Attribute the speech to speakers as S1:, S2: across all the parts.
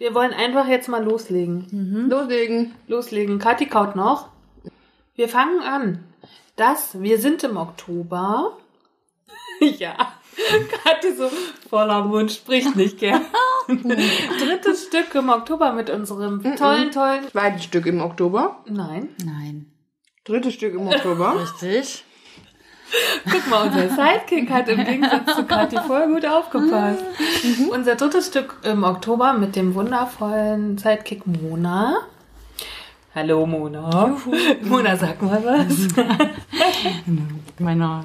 S1: Wir wollen einfach jetzt mal loslegen.
S2: Loslegen.
S1: Loslegen. Kathi kaut noch. Wir fangen an. Das, wir sind im Oktober. ja. Kathi so voller Mund spricht nicht gern. Drittes Stück im Oktober mit unserem tollen, tollen.
S2: Zweites Stück im Oktober.
S1: Nein.
S3: Nein.
S2: Drittes Stück im Oktober.
S3: Richtig?
S1: Guck mal, unser Sidekick hat im Gegensatz zu Kathi voll gut aufgepasst. Unser drittes Stück im Oktober mit dem wundervollen Sidekick Mona. Hallo Mona. Mona, sag mal was.
S3: Mit meiner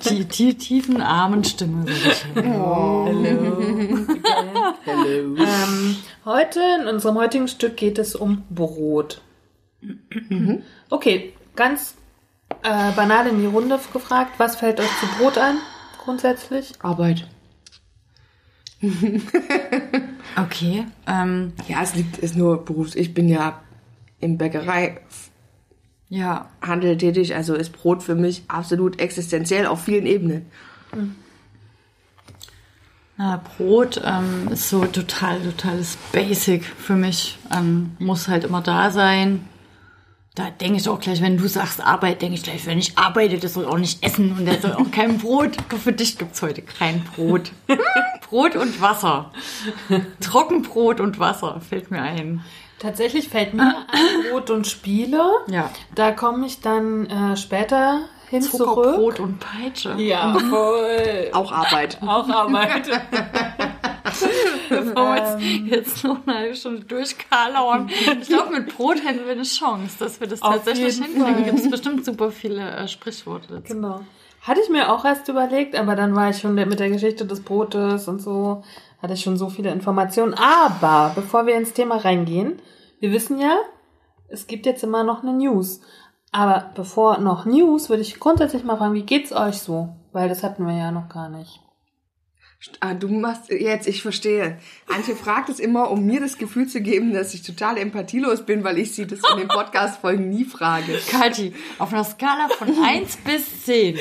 S3: tie- tie- tiefen, armen Stimme. Sag ich.
S1: Hallo. Ähm, heute, in unserem heutigen Stück geht es um Brot. Okay, ganz äh, banal in die Runde gefragt. Was fällt euch zu Brot ein, grundsätzlich?
S2: Arbeit.
S3: Okay. Ähm,
S2: Ja, es liegt, ist nur Berufs. Ich bin ja im Bäckereihandel
S3: ja,
S2: tätig, also ist Brot für mich absolut existenziell auf vielen Ebenen.
S3: na, Brot ähm, ist so total, totales Basic für mich. Ähm, muss halt immer da sein. Da denke ich auch gleich, wenn du sagst Arbeit, denke ich gleich, wenn ich arbeite, das soll auch nicht essen und der soll auch kein Brot. Für dich gibt's heute kein Brot. Brot und Wasser. Trockenbrot und Wasser fällt mir ein.
S1: Tatsächlich fällt mir ein Brot und Spiele.
S3: Ja.
S1: Da komme ich dann äh, später hin
S3: Zucker,
S1: zurück.
S3: Brot und Peitsche.
S1: Ja, voll.
S2: Auch Arbeit.
S1: Auch Arbeit.
S3: Bevor wir jetzt, jetzt noch eine halbe Stunde durchkalauern. Ich glaube, mit Brot hätten wir eine Chance, dass wir das tatsächlich hinkriegen. Gibt es bestimmt super viele äh, Sprichworte dazu.
S1: Genau. Hatte ich mir auch erst überlegt, aber dann war ich schon mit der Geschichte des Brotes und so, hatte ich schon so viele Informationen. Aber bevor wir ins Thema reingehen, wir wissen ja, es gibt jetzt immer noch eine News. Aber bevor noch News, würde ich grundsätzlich mal fragen, wie geht's euch so? Weil das hatten wir ja noch gar nicht.
S2: Ah, du machst jetzt, ich verstehe. Antje fragt es immer, um mir das Gefühl zu geben, dass ich total empathielos bin, weil ich sie das in den Podcast-Folgen nie frage.
S3: Kathi, auf einer Skala von 1 bis 10.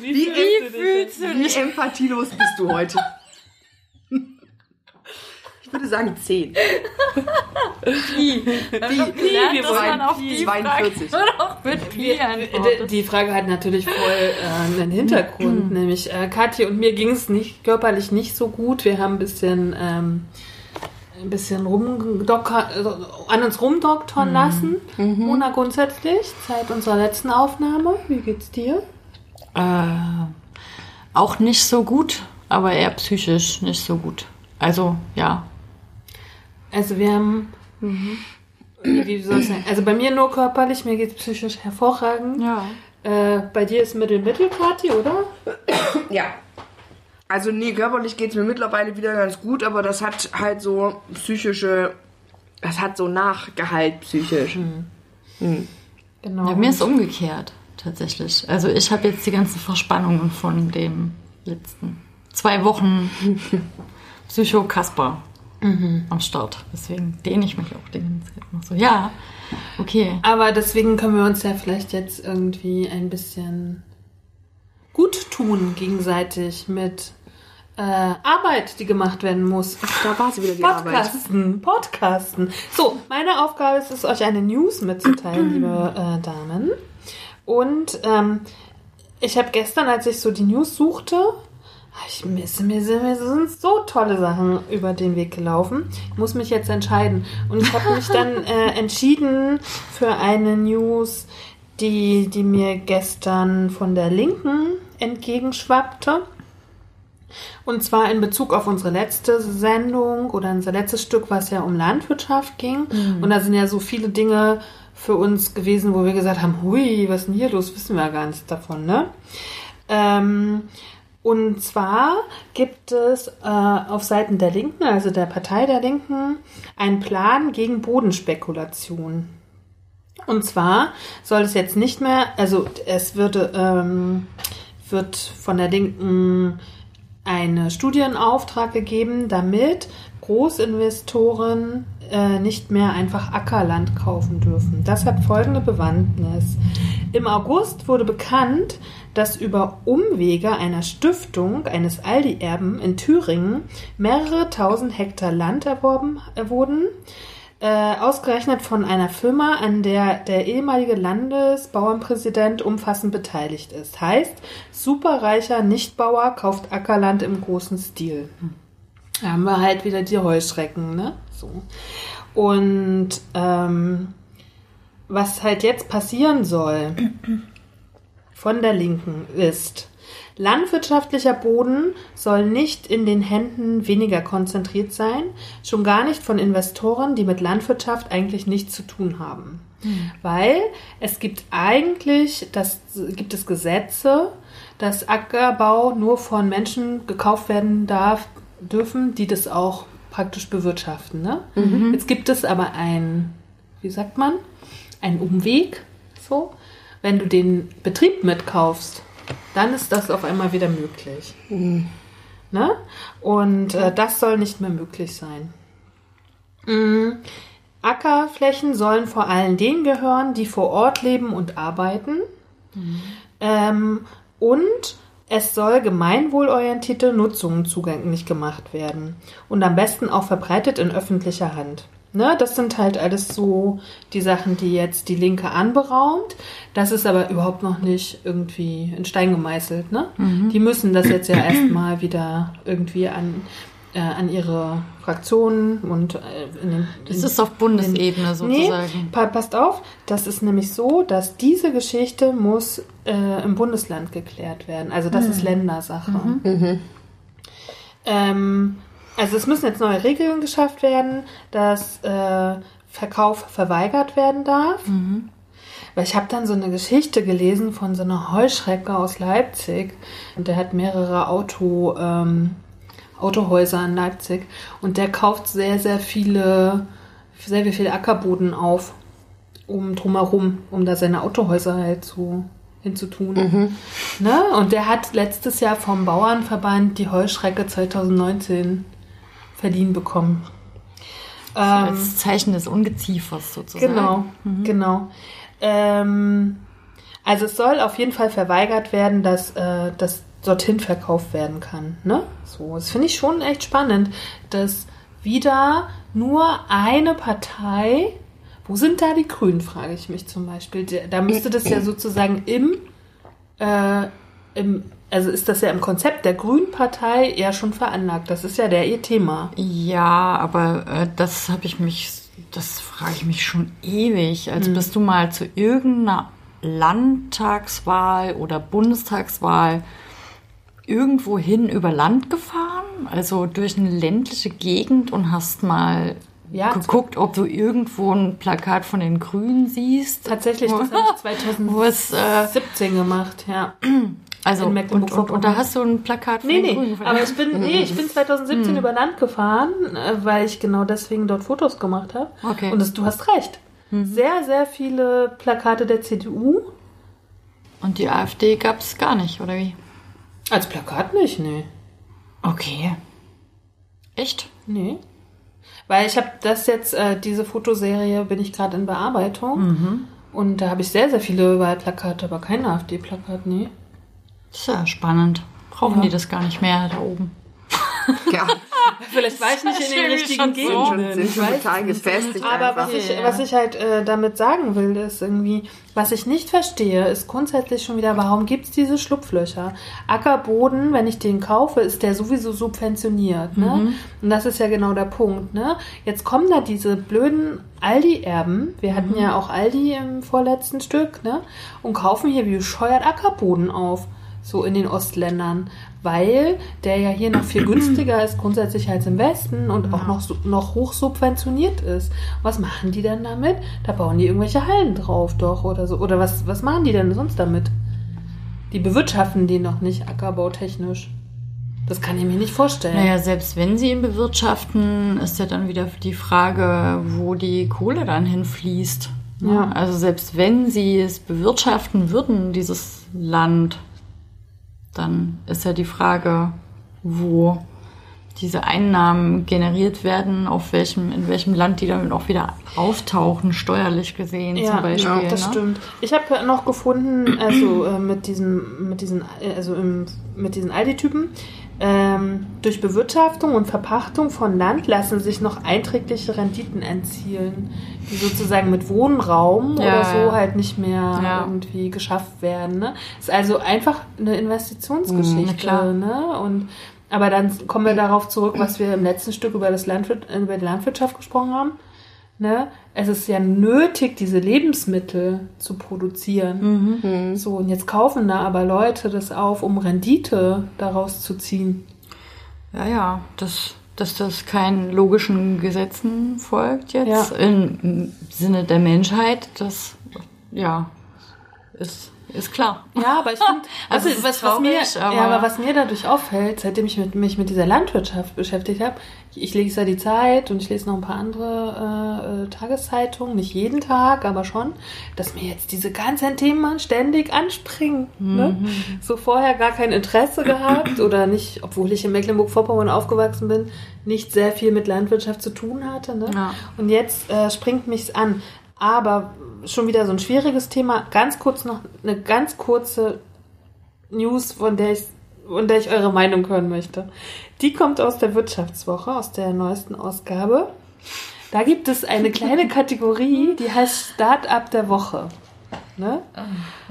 S2: Wie,
S3: Wie fühlst du
S2: wie
S3: dich?
S2: empathielos bist du heute? Ich würde sagen 10.
S3: Wie?
S1: wir
S3: dass man
S1: wollen
S3: auf
S2: Pi.
S3: die Frage
S2: 42.
S3: nur noch mit Pi
S1: Die,
S3: antwortet.
S1: die Frage hat natürlich voll äh, einen Hintergrund, nämlich äh, Katja und mir ging es nicht körperlich nicht so gut. Wir haben ein bisschen ähm, ein bisschen rumdocker, also an uns rumdoktern lassen. Mona grundsätzlich seit unserer letzten Aufnahme. Wie geht's dir?
S3: Äh, auch nicht so gut, aber eher psychisch nicht so gut. Also, ja.
S1: Also wir haben wie soll ich sagen? Also bei mir nur körperlich, mir geht's psychisch hervorragend.
S3: Ja.
S1: Äh, bei dir ist Mittel Mittel Party, oder?
S2: Ja. Also nee, körperlich geht's mir mittlerweile wieder ganz gut, aber das hat halt so psychische, das hat so Nachgehalt psychisch.
S1: Genau.
S3: Ja, mir ist umgekehrt, tatsächlich. Also ich habe jetzt die ganzen Verspannungen von dem letzten zwei Wochen Psycho-Kasper am Start. Deswegen dehne ich mich auch die ganze Zeit noch so. Ja, okay.
S1: Aber deswegen können wir uns ja vielleicht jetzt irgendwie ein bisschen gut tun gegenseitig mit äh, Arbeit, die gemacht werden muss.
S2: Da war sie wieder die Arbeit.
S1: Podcasten, Podcasten. So, meine Aufgabe ist es, euch eine News mitzuteilen, liebe äh, Damen. Und ähm, ich habe gestern, als ich so die News suchte, ich, mir, ist- mir, sind, mir sind so tolle Sachen über den Weg gelaufen. Ich muss mich jetzt entscheiden. Und ich habe mich dann äh, entschieden für eine News, die, die mir gestern von der Linken entgegenschwappte. Und zwar in Bezug auf unsere letzte Sendung oder unser letztes Stück, was ja um Landwirtschaft ging. Und da sind ja so viele Dinge für uns gewesen, wo wir gesagt haben, hui, was ist denn hier los? Wissen wir ja gar nichts davon, ne? Ähm, Und zwar gibt es äh, auf Seiten der Linken, also der Partei der Linken, einen Plan gegen Bodenspekulation. Und zwar soll es jetzt nicht mehr, also es würde, ähm, wird von der Linken eine Studie in Auftrag gegeben, damit Großinvestoren äh, nicht mehr einfach Ackerland kaufen dürfen. Das hat folgende Bewandtnis. Im August wurde bekannt, dass über Umwege einer Stiftung eines Aldi-Erben in Thüringen mehrere tausend Hektar Land erworben äh, wurden. Äh, ausgerechnet von einer Firma, an der der ehemalige Landesbauernpräsident umfassend beteiligt ist. Heißt, superreicher Nichtbauer kauft Ackerland im großen Stil. Da haben wir halt wieder die Heuschrecken, ne? So. Und ähm, was halt jetzt passieren soll von der Linken ist, Landwirtschaftlicher Boden soll nicht in den Händen weniger konzentriert sein, schon gar nicht von Investoren, die mit Landwirtschaft eigentlich nichts zu tun haben. Mhm. Weil es gibt eigentlich, das gibt es Gesetze, dass Ackerbau nur von Menschen gekauft werden darf, dürfen, die das auch praktisch bewirtschaften. Ne? Mhm. Jetzt gibt es aber ein, wie sagt man, einen Umweg, so, wenn du den Betrieb mitkaufst dann ist das auf einmal wieder möglich. Mhm. Ne? Und äh, das soll nicht mehr möglich sein. Mhm. Ackerflächen sollen vor allem denen gehören, die vor Ort leben und arbeiten. Mhm. Ähm, und es soll gemeinwohlorientierte Nutzungen zugänglich gemacht werden und am besten auch verbreitet in öffentlicher Hand. Ne, das sind halt alles so die Sachen, die jetzt die Linke anberaumt. Das ist aber überhaupt noch nicht irgendwie in Stein gemeißelt. Ne? Mhm. Die müssen das jetzt ja erstmal wieder irgendwie an, äh, an ihre Fraktionen und äh, in den.
S3: Das ist auf Bundesebene sozusagen.
S1: Nee, pa passt auf, das ist nämlich so, dass diese Geschichte muss äh, im Bundesland geklärt werden. Also das mhm. ist Ländersache. Mhm. mhm. Ähm, also es müssen jetzt neue Regeln geschafft werden, dass äh, Verkauf verweigert werden darf. Mhm. Weil ich habe dann so eine Geschichte gelesen von so einer Heuschrecke aus Leipzig und der hat mehrere Auto, ähm, Autohäuser in Leipzig und der kauft sehr, sehr viele, sehr, sehr viele Ackerboden auf, um drumherum, um da seine Autohäuser halt zu hinzutun. Mhm. Ne? Und der hat letztes Jahr vom Bauernverband die Heuschrecke 2019 verliehen bekommen.
S3: Ähm, als Zeichen des Ungeziefers sozusagen.
S1: Genau, mhm. genau. Ähm, also es soll auf jeden Fall verweigert werden, dass äh, das dorthin verkauft werden kann. Ne? So, das finde ich schon echt spannend, dass wieder nur eine Partei, wo sind da die Grünen, frage ich mich zum Beispiel. Da müsste das ja sozusagen im, äh, im also ist das ja im Konzept der Grünpartei ja schon veranlagt. Das ist ja der ihr Thema.
S3: Ja, aber äh, das habe ich mich, das frage ich mich schon ewig. Also hm. bist du mal zu irgendeiner Landtagswahl oder Bundestagswahl irgendwohin über Land gefahren? Also durch eine ländliche Gegend und hast mal ja, geguckt, ob du irgendwo ein Plakat von den Grünen siehst.
S1: Tatsächlich, das habe ich 2017 äh, gemacht, ja.
S3: Also, und, und, und, da hast du ein Plakat
S1: von nee, nee, aber ich bin, nee, ich bin 2017 hm. über Land gefahren, äh, weil ich genau deswegen dort Fotos gemacht habe. Okay. Und das, du hast recht. Mhm. Sehr, sehr viele Plakate der CDU.
S3: Und die AfD gab es gar nicht, oder wie?
S1: Als Plakat nicht, nee.
S3: Okay. Echt?
S1: Nee. Weil ich habe das jetzt, äh, diese Fotoserie bin ich gerade in Bearbeitung. Mhm. Und da habe ich sehr, sehr viele Wahlplakate, aber kein AfD-Plakat, nee.
S3: Ist ja spannend. Brauchen ja. die das gar nicht mehr da oben?
S1: Ja. Vielleicht war ich nicht in den richtigen Gegenden.
S2: Sind schon total gefestigt.
S1: Aber was ich, was ich halt äh, damit sagen will, ist irgendwie, was ich nicht verstehe, ist grundsätzlich schon wieder, warum gibt es diese Schlupflöcher? Ackerboden, wenn ich den kaufe, ist der sowieso subventioniert. Ne? Mhm. Und das ist ja genau der Punkt. Ne? Jetzt kommen da diese blöden Aldi-Erben, wir hatten mhm. ja auch Aldi im vorletzten Stück, ne? und kaufen hier wie bescheuert Ackerboden auf so in den Ostländern, weil der ja hier noch viel günstiger ist grundsätzlich als im Westen und auch noch, noch hoch subventioniert ist. Was machen die denn damit? Da bauen die irgendwelche Hallen drauf doch oder so. Oder was, was machen die denn sonst damit? Die bewirtschaften die noch nicht ackerbautechnisch. Das kann ich mir nicht vorstellen.
S3: Naja, selbst wenn sie ihn bewirtschaften, ist ja dann wieder die Frage, wo die Kohle dann hinfließt.
S1: Ja.
S3: Also selbst wenn sie es bewirtschaften würden, dieses Land, dann ist ja die Frage, wo diese Einnahmen generiert werden, auf welchem, in welchem Land die dann auch wieder auftauchen, steuerlich gesehen zum Beispiel.
S1: Ja, das
S3: ne?
S1: stimmt. Ich habe noch gefunden, also äh, mit diesen, mit diesen, äh, also im, mit diesen Aldi-Typen, ähm, durch Bewirtschaftung und Verpachtung von Land lassen sich noch einträgliche Renditen erzielen, die sozusagen mit Wohnraum
S3: Ja,
S1: oder so halt nicht mehr
S3: Ja.
S1: irgendwie geschafft werden. Ne? Ist also einfach eine Investitionsgeschichte.
S3: Mhm, klar.
S1: ne? Und aber dann kommen wir darauf zurück, was wir im letzten Stück über das Landwirt, über die Landwirtschaft gesprochen haben. Ne? Es ist ja nötig, diese Lebensmittel zu produzieren. So, und jetzt kaufen da aber Leute das auf, um Rendite daraus zu ziehen.
S3: Ja, ja, dass, dass das keinen logischen Gesetzen folgt jetzt
S1: Ja.
S3: im, Sinne der Menschheit, das ja ist, ist klar.
S1: Ja, aber ich finde,
S3: Also
S1: also, was, was, mir,
S3: aber-
S1: ja, aber was mir dadurch auffällt, seitdem ich mit, mich mit dieser Landwirtschaft beschäftigt habe, ich lese ja die Zeit und ich lese noch ein paar andere äh, äh, Tageszeitungen, nicht jeden Tag, aber schon, dass mir jetzt diese ganzen Themen ständig anspringen. Ne? So vorher gar kein Interesse gehabt oder nicht, obwohl ich in Mecklenburg-Vorpommern aufgewachsen bin, nicht sehr viel mit Landwirtschaft zu tun hatte. Ne?
S3: Ja.
S1: Und jetzt äh, springt mich's an. Aber schon wieder so ein schwieriges Thema. Ganz kurz noch eine ganz kurze News, von der ich, von der ich eure Meinung hören möchte. Die kommt aus der Wirtschaftswoche, aus der neuesten Ausgabe. Da gibt es eine kleine Kategorie, die heißt Start-up der Woche. Ne?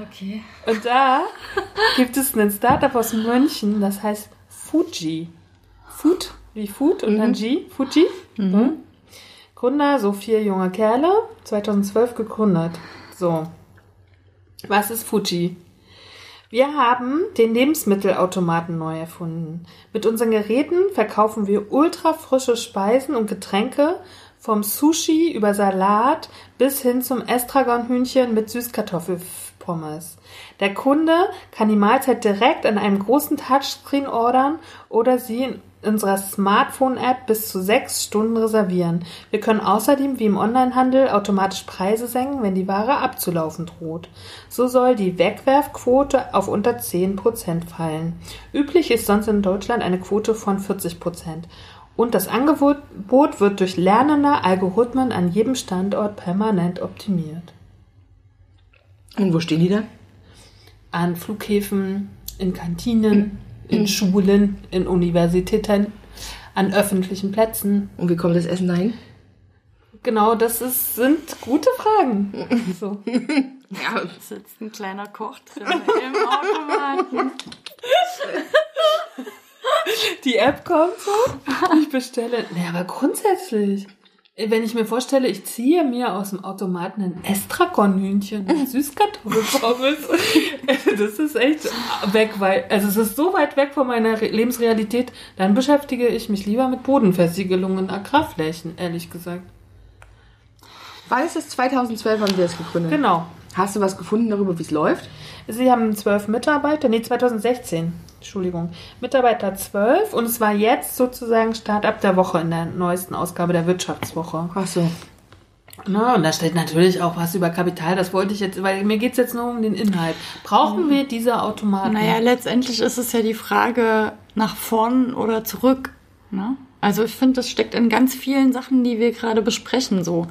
S3: Okay.
S1: Und da gibt es einen Startup aus München, das heißt Fuji. Food, wie Food und dann G, Fuji. Mhm. Gründer, so vier junge Kerle, 2012 gegründet. So. Was ist Fuji? Wir haben den Lebensmittelautomaten neu erfunden. Mit unseren Geräten verkaufen wir ultra frische Speisen und Getränke vom Sushi über Salat bis hin zum Estragonhühnchen mit Süßkartoffelpommes. Der Kunde kann die Mahlzeit direkt an einem großen Touchscreen ordern oder sie in unserer Smartphone-App bis zu sechs Stunden reservieren. Wir können außerdem wie im Onlinehandel automatisch Preise senken, wenn die Ware abzulaufen droht. So soll die Wegwerfquote auf unter 10% fallen. Üblich ist sonst in Deutschland eine Quote von 40%. Und das Angebot wird durch lernende Algorithmen an jedem Standort permanent optimiert.
S2: Und wo stehen die dann?
S1: An Flughäfen, in Kantinen, in Schulen, in Universitäten, an öffentlichen Plätzen.
S2: Und wie kommt das Essen dahin?
S1: Genau, das ist, sind gute Fragen. So.
S2: Ja,
S3: Sitzt ein kleiner Koch drin im Automaten.
S1: Die App kommt so, ich bestelle. Nee, aber grundsätzlich, wenn ich mir vorstelle, ich ziehe mir aus dem Automaten ein Estragonhühnchen Süßkartoffelpommes, das ist echt weg, weil, also es ist so weit weg von meiner Re- Lebensrealität, dann beschäftige ich mich lieber mit Bodenversiegelung und Agrarflächen, ehrlich gesagt.
S2: Wann ist es? 2012 haben wir das gegründet.
S1: Genau.
S2: Hast du was gefunden darüber, wie es läuft?
S1: Sie haben zwölf Mitarbeiter, nee, 2016, Entschuldigung. Mitarbeiter zwölf und es war jetzt sozusagen Start-up der Woche in der neuesten Ausgabe der Wirtschaftswoche.
S2: Ach so.
S1: Na, und da steht natürlich auch was über Kapital, das wollte ich jetzt, weil mir geht es jetzt nur um den Inhalt. Brauchen wir diese Automaten?
S3: Naja, letztendlich ist es ja die Frage nach vorn oder zurück. Ne? Also ich finde, das steckt in ganz vielen Sachen, die wir gerade besprechen. So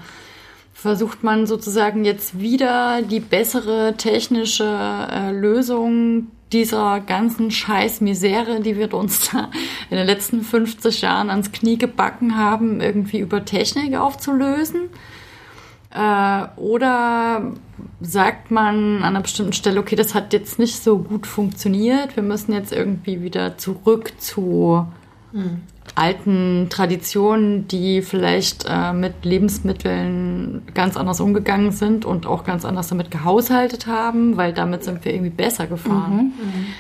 S3: versucht man sozusagen jetzt wieder die bessere technische äh, Lösung dieser ganzen Scheiß-Misere, die wir uns da in den letzten 50 Jahren ans Knie gebacken haben, irgendwie über Technik aufzulösen. Äh, oder sagt man an einer bestimmten Stelle, okay, das hat jetzt nicht so gut funktioniert, wir müssen jetzt irgendwie wieder zurück zu alten Traditionen, die vielleicht äh, mit Lebensmitteln ganz anders umgegangen sind und auch ganz anders damit gehaushaltet haben, weil damit sind wir irgendwie besser gefahren.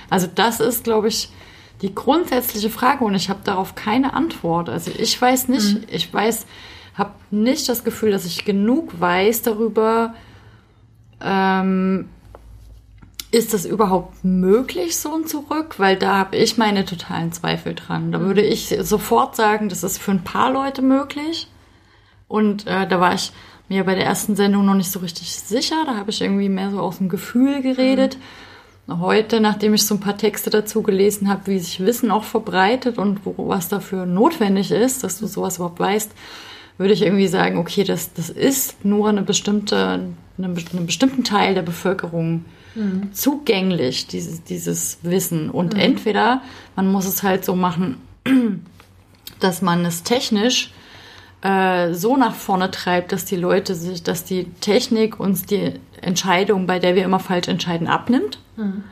S3: Also das ist, glaube ich, die grundsätzliche Frage und ich habe darauf keine Antwort. Also ich weiß nicht, ich weiß, habe nicht das Gefühl, dass ich genug weiß darüber, ähm, ist das überhaupt möglich, so ein Zurück? Weil da habe ich meine totalen Zweifel dran. Da würde ich sofort sagen, das ist für ein paar Leute möglich. Und äh, da war ich mir bei der ersten Sendung noch nicht so richtig sicher. Da habe ich irgendwie mehr so aus dem Gefühl geredet. Heute, nachdem ich so ein paar Texte dazu gelesen habe, wie sich Wissen auch verbreitet und wo, was dafür notwendig ist, dass du sowas überhaupt weißt, würde ich irgendwie sagen, okay, das, das ist nur eine bestimmte, eine, einen bestimmten Teil der Bevölkerung mhm. zugänglich, dieses, dieses Wissen. Und mhm. entweder man muss es halt so machen, dass man es technisch äh, so nach vorne treibt, dass die Leute sich, dass die Technik uns die Entscheidung, bei der wir immer falsch entscheiden, abnimmt. Mhm.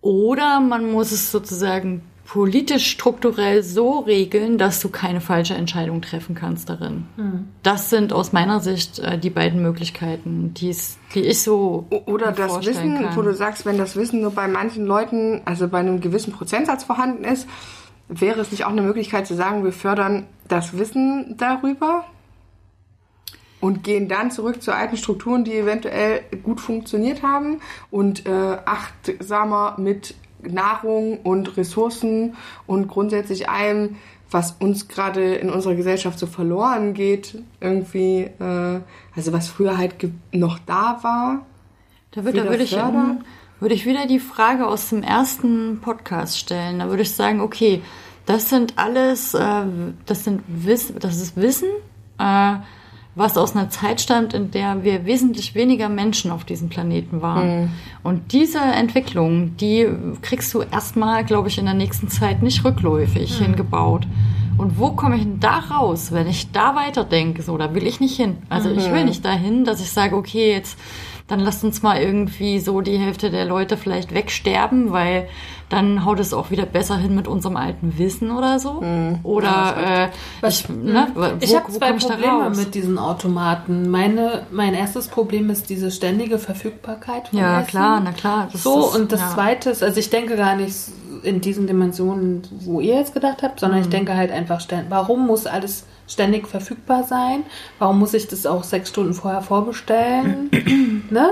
S3: Oder man muss es sozusagen politisch strukturell so regeln, dass du keine falsche Entscheidung treffen kannst darin. Mhm. Das sind aus meiner Sicht äh, die beiden Möglichkeiten, die's, die ich so
S2: oder das Wissen,
S3: kann.
S2: wo du sagst, wenn das Wissen nur bei manchen Leuten, also bei einem gewissen Prozentsatz vorhanden ist, wäre es nicht auch eine Möglichkeit zu sagen, wir fördern das Wissen darüber und gehen dann zurück zu alten Strukturen, die eventuell gut funktioniert haben und äh, achtsamer mit Nahrung und Ressourcen und grundsätzlich allem, was uns gerade in unserer Gesellschaft so verloren geht, irgendwie, äh, also was früher halt noch da war.
S3: Da würde, da würde ich, würde ich wieder die Frage aus dem ersten Podcast stellen. Da würde ich sagen, okay, das sind alles, äh, das sind Wissen, das ist Wissen, äh, was aus einer Zeit stammt, in der wir wesentlich weniger Menschen auf diesem Planeten waren. Mhm. Und diese Entwicklung, die kriegst du erstmal, glaube ich, in der nächsten Zeit nicht rückläufig mhm. hingebaut. Und wo komme ich denn da raus, wenn ich da weiterdenke? So, da will ich nicht hin. Also mhm. ich will nicht dahin, dass ich sage, okay, jetzt dann lasst uns mal irgendwie so die Hälfte der Leute vielleicht wegsterben, weil dann haut es auch wieder besser hin mit unserem alten Wissen oder so. Mhm. Oder ja, äh,
S1: Was, ich, ne, wo, ich habe zwei ich Probleme mit diesen Automaten. Meine, mein erstes Problem ist diese ständige Verfügbarkeit
S3: von Ja, Essen. klar, na klar.
S1: so, ist, und das ja. zweite ist, also ich denke gar nicht in diesen Dimensionen, wo ihr jetzt gedacht habt, sondern mhm. ich denke halt einfach, warum muss alles ständig verfügbar sein? Warum muss ich das auch sechs Stunden vorher vorbestellen? ne?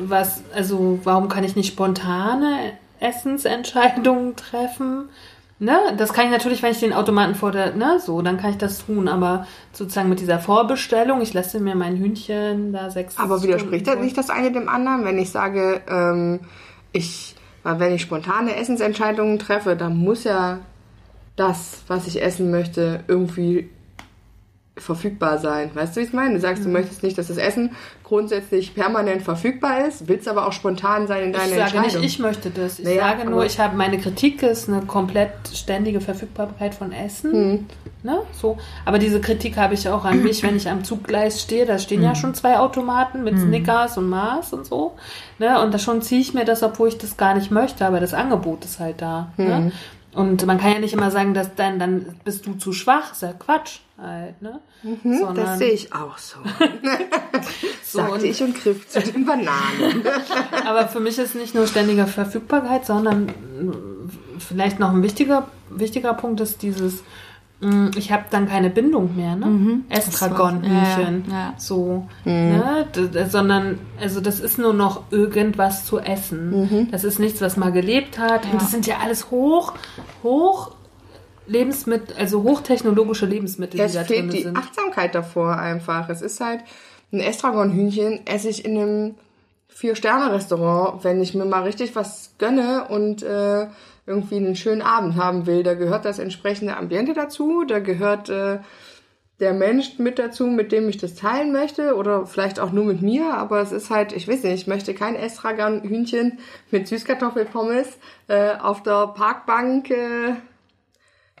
S1: Was, also, warum kann ich nicht spontane Essensentscheidungen treffen? Ne? Das kann ich natürlich, wenn ich den Automaten vor der, ne, so, dann kann ich das tun, aber sozusagen mit dieser Vorbestellung, ich lasse mir mein Hühnchen da sechs
S2: Aber widerspricht das nicht das eine dem anderen, wenn ich sage, ähm, ich, wenn ich spontane Essensentscheidungen treffe, dann muss ja das, was ich essen möchte, irgendwie verfügbar sein. Weißt du, wie ich meine? Du sagst, mhm. du möchtest nicht, dass das Essen grundsätzlich permanent verfügbar ist, willst aber auch spontan sein in deiner Entscheidung.
S1: Ich sage nicht, ich möchte das. Ich naja, sage nur, ich habe meine Kritik ist eine komplett ständige Verfügbarkeit von Essen. Mhm. Ne? So. Aber diese Kritik habe ich auch an mich, wenn ich am Zuggleis stehe. Da stehen mhm. ja schon zwei Automaten mit mhm. Snickers und Mars und so. Ne? Und da schon ziehe ich mir das, obwohl ich das gar nicht möchte, aber das Angebot ist halt da. Ne? Mhm. Und man kann ja nicht immer sagen, dass dann, dann bist du zu schwach. Das ist ja Quatsch halt, ne?
S2: Mhm, Sondern, das sehe ich auch so. so Sagte und, ich und griff zu den Bananen.
S1: aber für mich ist nicht nur ständige Verfügbarkeit, sondern vielleicht noch ein wichtiger, wichtiger Punkt ist dieses Mm, ich habe dann keine Bindung mehr, ne? Mhm. Estragon-Hühnchen. Ja, ja. So. Mhm. Ne? sondern, also das ist nur noch irgendwas zu essen. Mhm. Das ist nichts, was mal gelebt hat. Ja. Und das sind ja alles hoch, hoch Lebensmittel, also hochtechnologische Lebensmittel,
S2: es die da drin sind. die Achtsamkeit davor einfach. Es ist halt ein Estragon-Hühnchen esse ich in einem Vier-Sterne-Restaurant, wenn ich mir mal richtig was gönne und äh, irgendwie einen schönen Abend haben will. Da gehört das entsprechende Ambiente dazu, da gehört äh, der Mensch mit dazu, mit dem ich das teilen möchte oder vielleicht auch nur mit mir, aber es ist halt, ich weiß nicht, ich möchte kein Estragan-Hühnchen mit Süßkartoffelpommes äh, auf der Parkbank äh,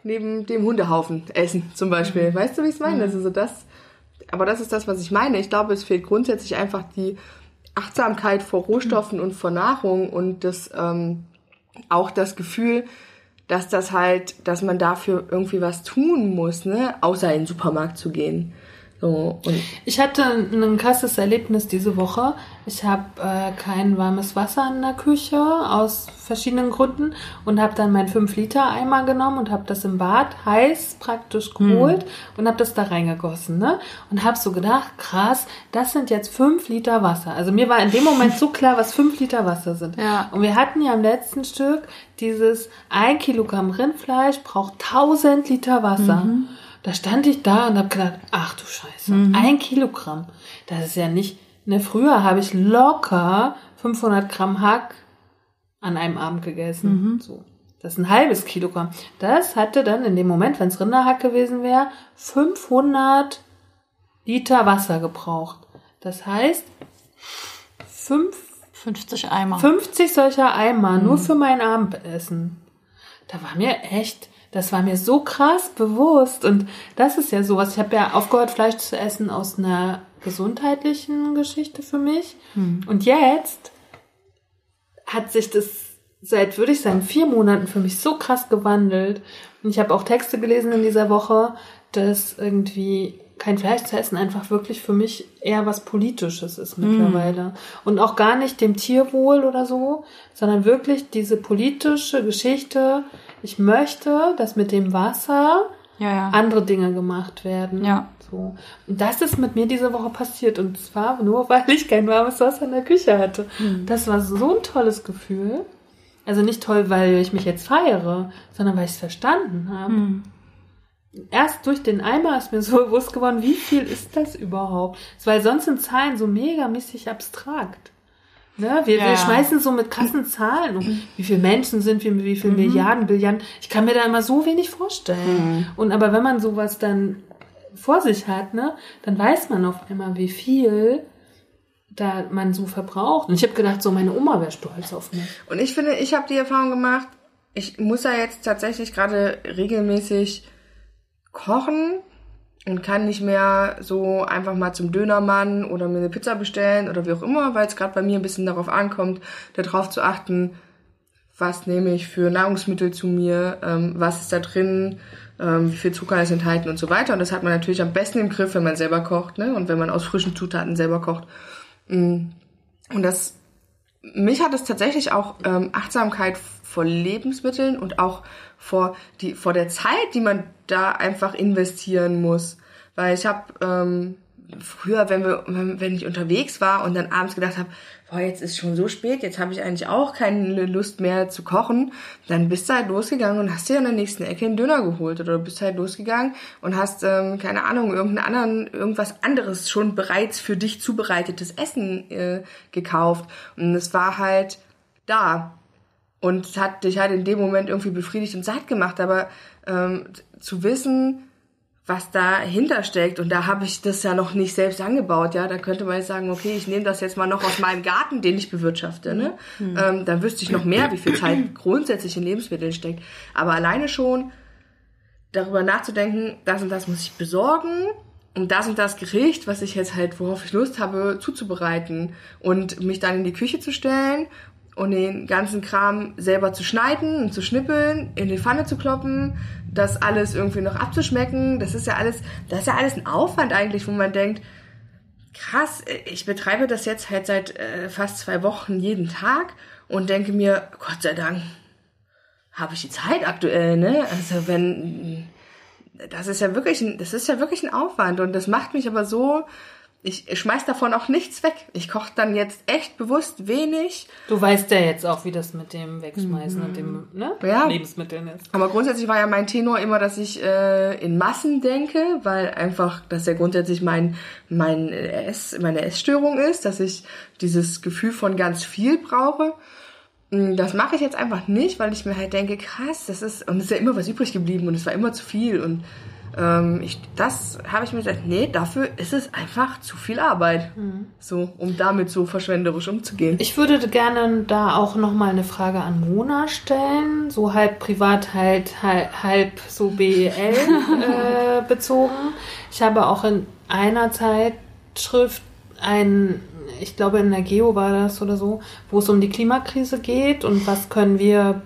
S2: neben dem Hundehaufen essen, zum Beispiel. Mhm. Weißt du, wie ich es meine? Mhm. Also so das, aber das ist das, was ich meine. Ich glaube, es fehlt grundsätzlich einfach die Achtsamkeit vor Rohstoffen mhm. und vor Nahrung und das ähm, auch das Gefühl, dass das halt, dass man dafür irgendwie was tun muss, ne, außer in den Supermarkt zu gehen. So, und
S1: Ich hatte ein krasses Erlebnis diese Woche. Ich habe äh, kein warmes Wasser in der Küche aus verschiedenen Gründen und habe dann meinen 5-Liter-Eimer genommen und habe das im Bad heiß praktisch geholt und habe das da reingegossen. Ne? Und habe so gedacht, krass, das sind jetzt 5 Liter Wasser. Also mir war in dem Moment so klar, was 5 Liter Wasser sind.
S3: Ja.
S1: Und wir hatten ja im letzten Stück dieses 1 Kilogramm Rindfleisch braucht 1000 Liter Wasser. Da stand ich da und habe gedacht, ach du Scheiße, ein Kilogramm. Das ist ja nicht, ne, früher habe ich locker 500 Gramm Hack an einem Abend gegessen. So. Das ist ein halbes Kilogramm. Das hatte dann in dem Moment, wenn es Rinderhack gewesen wäre, 500 Liter Wasser gebraucht. Das heißt, fünf
S3: 50 Eimer.
S1: 50 solcher Eimer nur für mein Abendessen. Da war mir echt, das war mir so krass bewusst. Und das ist ja sowas. Ich habe ja aufgehört, Fleisch zu essen aus einer gesundheitlichen Geschichte für mich. Und jetzt hat sich das seit, würde ich sagen, vier Monaten für mich so krass gewandelt. Und ich habe auch Texte gelesen in dieser Woche, dass irgendwie kein Fleisch zu essen einfach wirklich für mich eher was Politisches ist mittlerweile. Und auch gar nicht dem Tierwohl oder so, sondern wirklich diese politische Geschichte. Ich möchte, dass mit dem Wasser
S3: Ja, ja.
S1: andere Dinge gemacht werden.
S3: Ja.
S1: So. Und das ist mit mir diese Woche passiert. Und zwar nur, weil ich kein warmes Wasser in der Küche hatte. Das war so ein tolles Gefühl. Also nicht toll, weil ich mich jetzt feiere, sondern weil ich es verstanden habe. Erst durch den Eimer ist mir so bewusst geworden, wie viel ist das überhaupt? Weil sonst sind Zahlen so megamäßig abstrakt. Ne? Wir,
S3: Ja.
S1: wir schmeißen so mit krassen Zahlen um. Wie viele Menschen sind wir, wie viele Milliarden, Billiarden. Ich kann mir da immer so wenig vorstellen. Und aber wenn man sowas dann vor sich hat, ne, dann weiß man auf einmal, wie viel da man so verbraucht. Und ich habe gedacht, so meine Oma wäre stolz auf mich.
S2: Und ich finde, ich habe die Erfahrung gemacht, ich muss ja jetzt tatsächlich gerade regelmäßig kochen und kann nicht mehr so einfach mal zum Dönermann oder mir eine Pizza bestellen oder wie auch immer, weil es gerade bei mir ein bisschen darauf ankommt, darauf zu achten, was nehme ich für Nahrungsmittel zu mir, ähm, was ist da drin, ähm, wie viel Zucker ist enthalten und so weiter. Und das hat man natürlich am besten im Griff, wenn man selber kocht, ne? Und wenn man aus frischen Zutaten selber kocht. Mm. Und das mich hat es tatsächlich auch ähm, Achtsamkeit vor Lebensmitteln und auch vor die vor der Zeit, die man da einfach investieren muss, weil ich habe ähm, früher, wenn wir wenn, ich unterwegs war und dann abends gedacht habe, boah, jetzt ist schon so spät, jetzt habe ich eigentlich auch keine Lust mehr zu kochen, dann bist du halt losgegangen und hast dir in der nächsten Ecke einen Döner geholt oder bist halt losgegangen und hast ähm, keine Ahnung irgendeinen anderen irgendwas anderes schon bereits für dich zubereitetes Essen äh, gekauft. Und es war halt da und es hat dich halt in dem Moment irgendwie befriedigt und satt gemacht, aber ähm, zu wissen, was dahinter steckt. Und da habe ich das ja noch nicht selbst angebaut, ja. Da könnte man jetzt sagen, okay, ich nehme das jetzt mal noch aus meinem Garten, den ich bewirtschafte, ne? Ähm, dann wüsste ich noch mehr, wie viel Zeit grundsätzlich in Lebensmitteln steckt. Aber alleine schon darüber nachzudenken, das und das muss ich besorgen, um das und das Gericht, was ich jetzt halt, worauf ich Lust habe, zuzubereiten und mich dann in die Küche zu stellen und den ganzen Kram selber zu schneiden und zu schnippeln, in die Pfanne zu kloppen, das alles irgendwie noch abzuschmecken. Das ist ja alles, das ist ja alles ein Aufwand eigentlich, wo man denkt, krass, ich betreibe das jetzt halt seit äh, fast zwei Wochen jeden Tag und denke mir, Gott sei Dank habe ich die Zeit aktuell, ne? Also wenn das ist ja wirklich ein, das ist ja wirklich ein Aufwand und das macht mich aber so ich schmeiß davon auch nichts weg. Ich koche dann jetzt echt bewusst wenig.
S1: Du weißt ja jetzt auch, wie das mit dem Wegschmeißen und dem ne?
S2: Ja.
S1: Lebensmitteln ist.
S2: Aber grundsätzlich war ja mein Tenor immer, dass ich äh, in Massen denke, weil einfach das ja grundsätzlich mein, mein Ess, meine Essstörung ist, dass ich dieses Gefühl von ganz viel brauche. Mm, Das mache ich jetzt einfach nicht, weil ich mir halt denke, krass, das ist, und es ist ja immer was übrig geblieben und es war immer zu viel und ähm, ich, das habe ich mir gesagt, nee, dafür ist es einfach zu viel Arbeit. So, um damit so verschwenderisch umzugehen.
S1: Ich würde gerne da auch nochmal eine Frage an Mona stellen, so halb privat, halt, halb, halb so BEL äh, bezogen. Ich habe auch in einer Zeitschrift ein, ich glaube in der Geo war das oder so, wo es um die Klimakrise geht und was können wir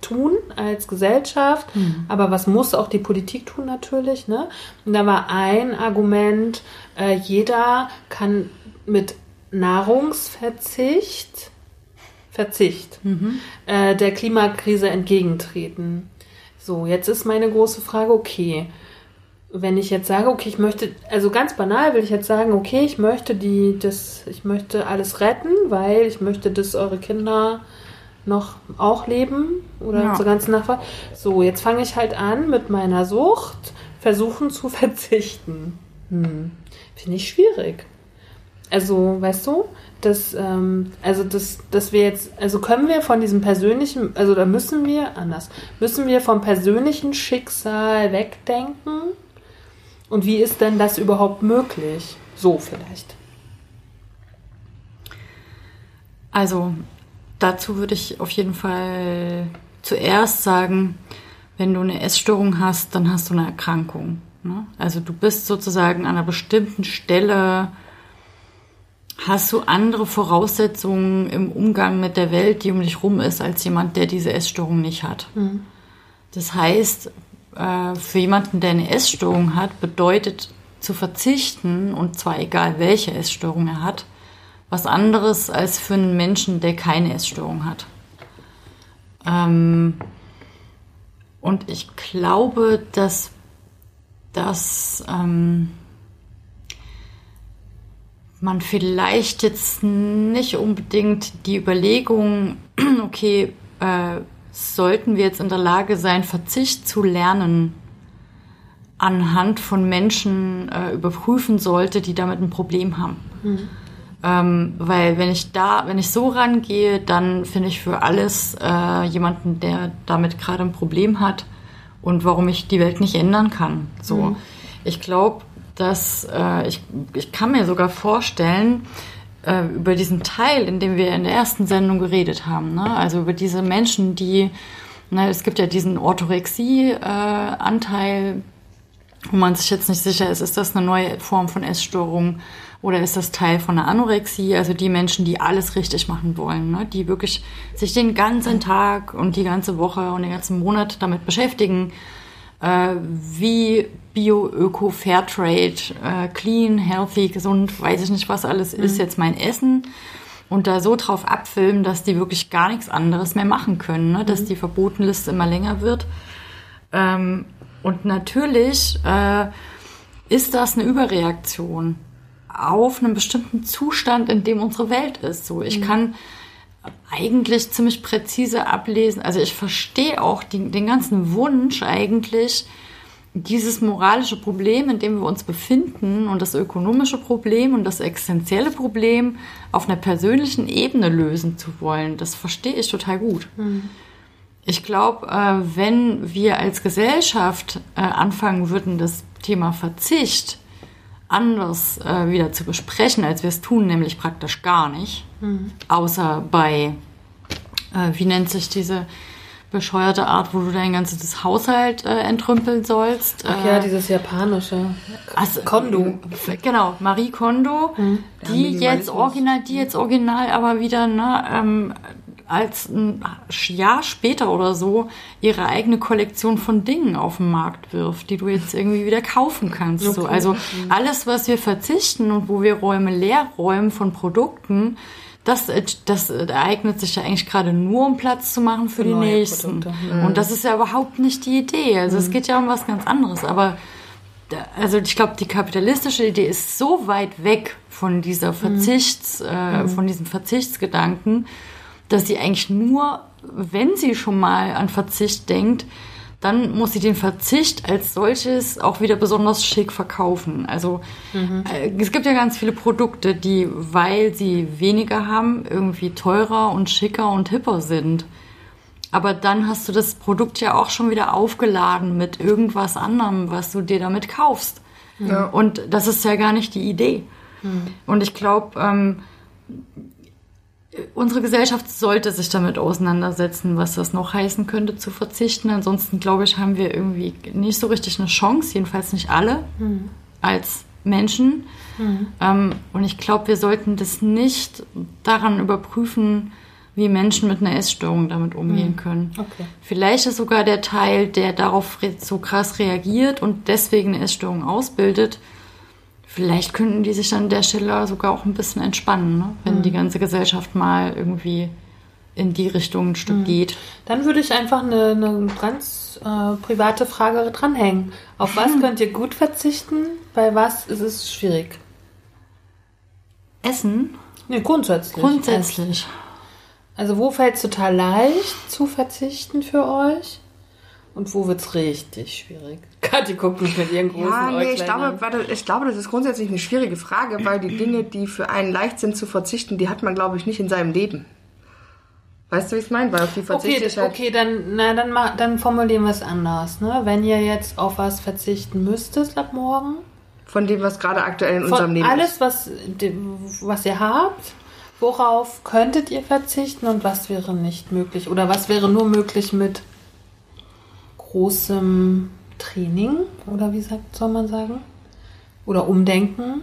S1: tun als Gesellschaft, aber was muss auch die Politik tun natürlich. Ne? Und da war ein Argument, äh, jeder kann mit Nahrungsverzicht Verzicht äh, der Klimakrise entgegentreten. So, jetzt ist meine große Frage, okay, wenn ich jetzt sage, okay, ich möchte, also ganz banal will ich jetzt sagen, okay, ich möchte die, das, ich möchte alles retten, weil ich möchte, dass eure Kinder noch auch leben oder
S3: Ja.
S1: zur ganzen Nachfrage. So, jetzt fange ich halt an mit meiner Sucht, versuchen zu verzichten. Hm. Finde ich schwierig. Also, weißt du, dass, ähm, also dass, dass wir jetzt, also können wir von diesem persönlichen, also da müssen wir anders, müssen wir vom persönlichen Schicksal wegdenken? Und wie ist denn das überhaupt möglich? So vielleicht.
S3: Also dazu würde ich auf jeden Fall zuerst sagen, wenn du eine Essstörung hast, dann hast du eine Erkrankung. Ne? Also du bist sozusagen an einer bestimmten Stelle, hast du andere Voraussetzungen im Umgang mit der Welt, die um dich rum ist, als jemand, der diese Essstörung nicht hat. Das heißt, äh, für jemanden, der eine Essstörung hat, bedeutet zu verzichten, und zwar egal welche Essstörung er hat, was anderes als für einen Menschen, der keine Essstörung hat. Ähm, und ich glaube, dass das ähm, man vielleicht jetzt nicht unbedingt die Überlegung, okay, äh, sollten wir jetzt in der Lage sein, Verzicht zu lernen, anhand von Menschen äh, überprüfen sollte, die damit ein Problem haben. Ähm, weil wenn ich da, wenn ich so rangehe, dann finde ich für alles äh, jemanden, der damit gerade ein Problem hat und warum ich die Welt nicht ändern kann. So, ich glaube, dass äh, ich, ich kann mir sogar vorstellen, äh, über diesen Teil, in dem wir in der ersten Sendung geredet haben, ne? also über diese Menschen, die, ne, es gibt ja diesen Orthorexie-Anteil, wo man sich jetzt nicht sicher ist, ist das eine neue Form von Essstörung oder ist das Teil von einer Anorexie, also die Menschen, die alles richtig machen wollen, ne? die wirklich sich den ganzen Tag und die ganze Woche und den ganzen Monat damit beschäftigen, äh, wie Bio, Öko, Fairtrade, äh, clean, healthy, gesund, weiß ich nicht, was alles ist jetzt mein Essen und da so drauf abfilmen, dass die wirklich gar nichts anderes mehr machen können, ne? dass die Verbotenliste immer länger wird. Ähm, und natürlich äh, ist das eine Überreaktion auf einen bestimmten Zustand, in dem unsere Welt ist. So, ich kann eigentlich ziemlich präzise ablesen. Also ich verstehe auch die, den ganzen Wunsch eigentlich, dieses moralische Problem, in dem wir uns befinden und das ökonomische Problem und das existenzielle Problem auf einer persönlichen Ebene lösen zu wollen. Das verstehe ich total gut. Ich glaube, äh, wenn wir als Gesellschaft äh, anfangen würden, das Thema Verzicht anders äh, wieder zu besprechen, als wir es tun, nämlich praktisch gar nicht, außer bei, äh, wie nennt sich diese bescheuerte Art, wo du dein ganzes Haushalt äh, entrümpeln sollst.
S1: Ach
S3: äh,
S1: ja, dieses japanische.
S3: also,
S1: Kondo.
S3: Genau, Marie Kondo, die
S2: Minimalismus.
S3: jetzt original, die jetzt original aber wieder, ne, ähm, als ein Jahr später oder so ihre eigene Kollektion von Dingen auf den Markt wirft, die du jetzt irgendwie wieder kaufen kannst. So,
S1: Okay.
S3: also alles, was wir verzichten und wo wir Räume leer räumen von Produkten, das, äh, das ereignet sich ja eigentlich gerade nur, um Platz zu machen für die
S1: neue
S3: nächsten.
S1: Produkte.
S3: Und das ist ja überhaupt nicht die Idee. Also es geht ja um was ganz anderes. Aber also ich glaube, die kapitalistische Idee ist so weit weg von dieser Verzichts, äh, von diesem Verzichtsgedanken, dass sie eigentlich nur, wenn sie schon mal an Verzicht denkt, dann muss sie den Verzicht als solches auch wieder besonders schick verkaufen. Also äh, es gibt ja ganz viele Produkte, die, weil sie weniger haben, irgendwie teurer und schicker und hipper sind. Aber dann hast du das Produkt ja auch schon wieder aufgeladen mit irgendwas anderem, was du dir damit kaufst.
S2: Ja.
S3: Und das ist ja gar nicht die Idee. Und ich glaube, ähm, unsere Gesellschaft sollte sich damit auseinandersetzen, was das noch heißen könnte, zu verzichten. Ansonsten, glaube ich, haben wir irgendwie nicht so richtig eine Chance, jedenfalls nicht alle, als Menschen. Ähm, und ich glaube, wir sollten das nicht daran überprüfen, wie Menschen mit einer Essstörung damit umgehen können.
S1: Okay.
S3: Vielleicht ist sogar der Teil, der darauf so krass reagiert und deswegen eine Essstörung ausbildet, vielleicht könnten die sich an der Stelle sogar auch ein bisschen entspannen, ne? wenn die ganze Gesellschaft mal irgendwie in die Richtung ein Stück geht.
S1: Dann würde ich einfach eine, eine ganz äh, private Frage dranhängen. Auf was könnt ihr gut verzichten? Bei was ist es schwierig?
S3: Essen?
S1: Nee, grundsätzlich.
S3: Grundsätzlich.
S1: Also wo fällt es total leicht zu verzichten für euch? Und wo wird es richtig schwierig? Kathi guckt mich mit ihren großen
S2: Ja, nee, ich glaube, ich glaube, das ist grundsätzlich eine schwierige Frage, weil die Dinge, die für einen leicht sind zu verzichten, die hat man, glaube ich, nicht in seinem Leben. Weißt du, wie ich es meine? Weil auf die verzichte
S1: Okay,
S2: halt.
S1: okay, dann, na, dann, ma- dann formulieren wir es anders. Ne? Wenn ihr jetzt auf was verzichten müsstet ab morgen,
S2: Von dem, was gerade aktuell in unserem Leben
S1: alles,
S2: ist.
S1: was, de- was ihr habt, worauf könntet ihr verzichten und was wäre nicht möglich? Oder was wäre nur möglich mit großem Training? Oder wie sagt, soll man sagen? Oder Umdenken?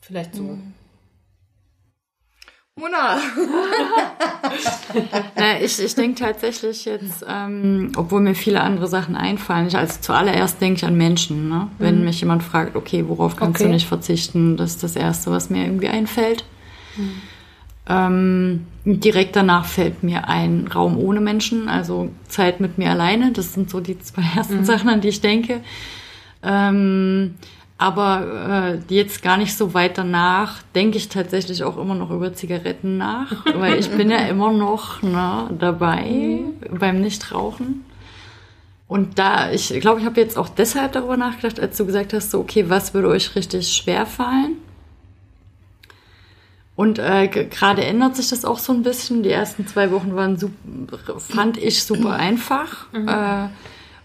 S1: Vielleicht so.
S2: Mona!
S3: Na, ich ich denke tatsächlich jetzt, ähm, obwohl mir viele andere Sachen einfallen, ich, also zuallererst denke ich an Menschen. Ne? Wenn mich jemand fragt, okay, worauf kannst
S1: Okay.
S3: du nicht verzichten, das ist das Erste, was mir irgendwie einfällt. Ähm, direkt danach fällt mir ein Raum ohne Menschen, also Zeit mit mir alleine. Das sind so die zwei ersten Sachen, an die ich denke. Ähm, aber äh, jetzt gar nicht so weit danach denke ich tatsächlich auch immer noch über Zigaretten nach, weil ich bin ja immer noch ne, dabei beim Nichtrauchen. Und da, ich glaube, ich habe jetzt auch deshalb darüber nachgedacht, als du gesagt hast, so, okay, was würde euch richtig schwer fallen? Und äh, ge- gerade ändert sich das auch so ein bisschen. Die ersten zwei Wochen waren super, fand ich super einfach. Äh,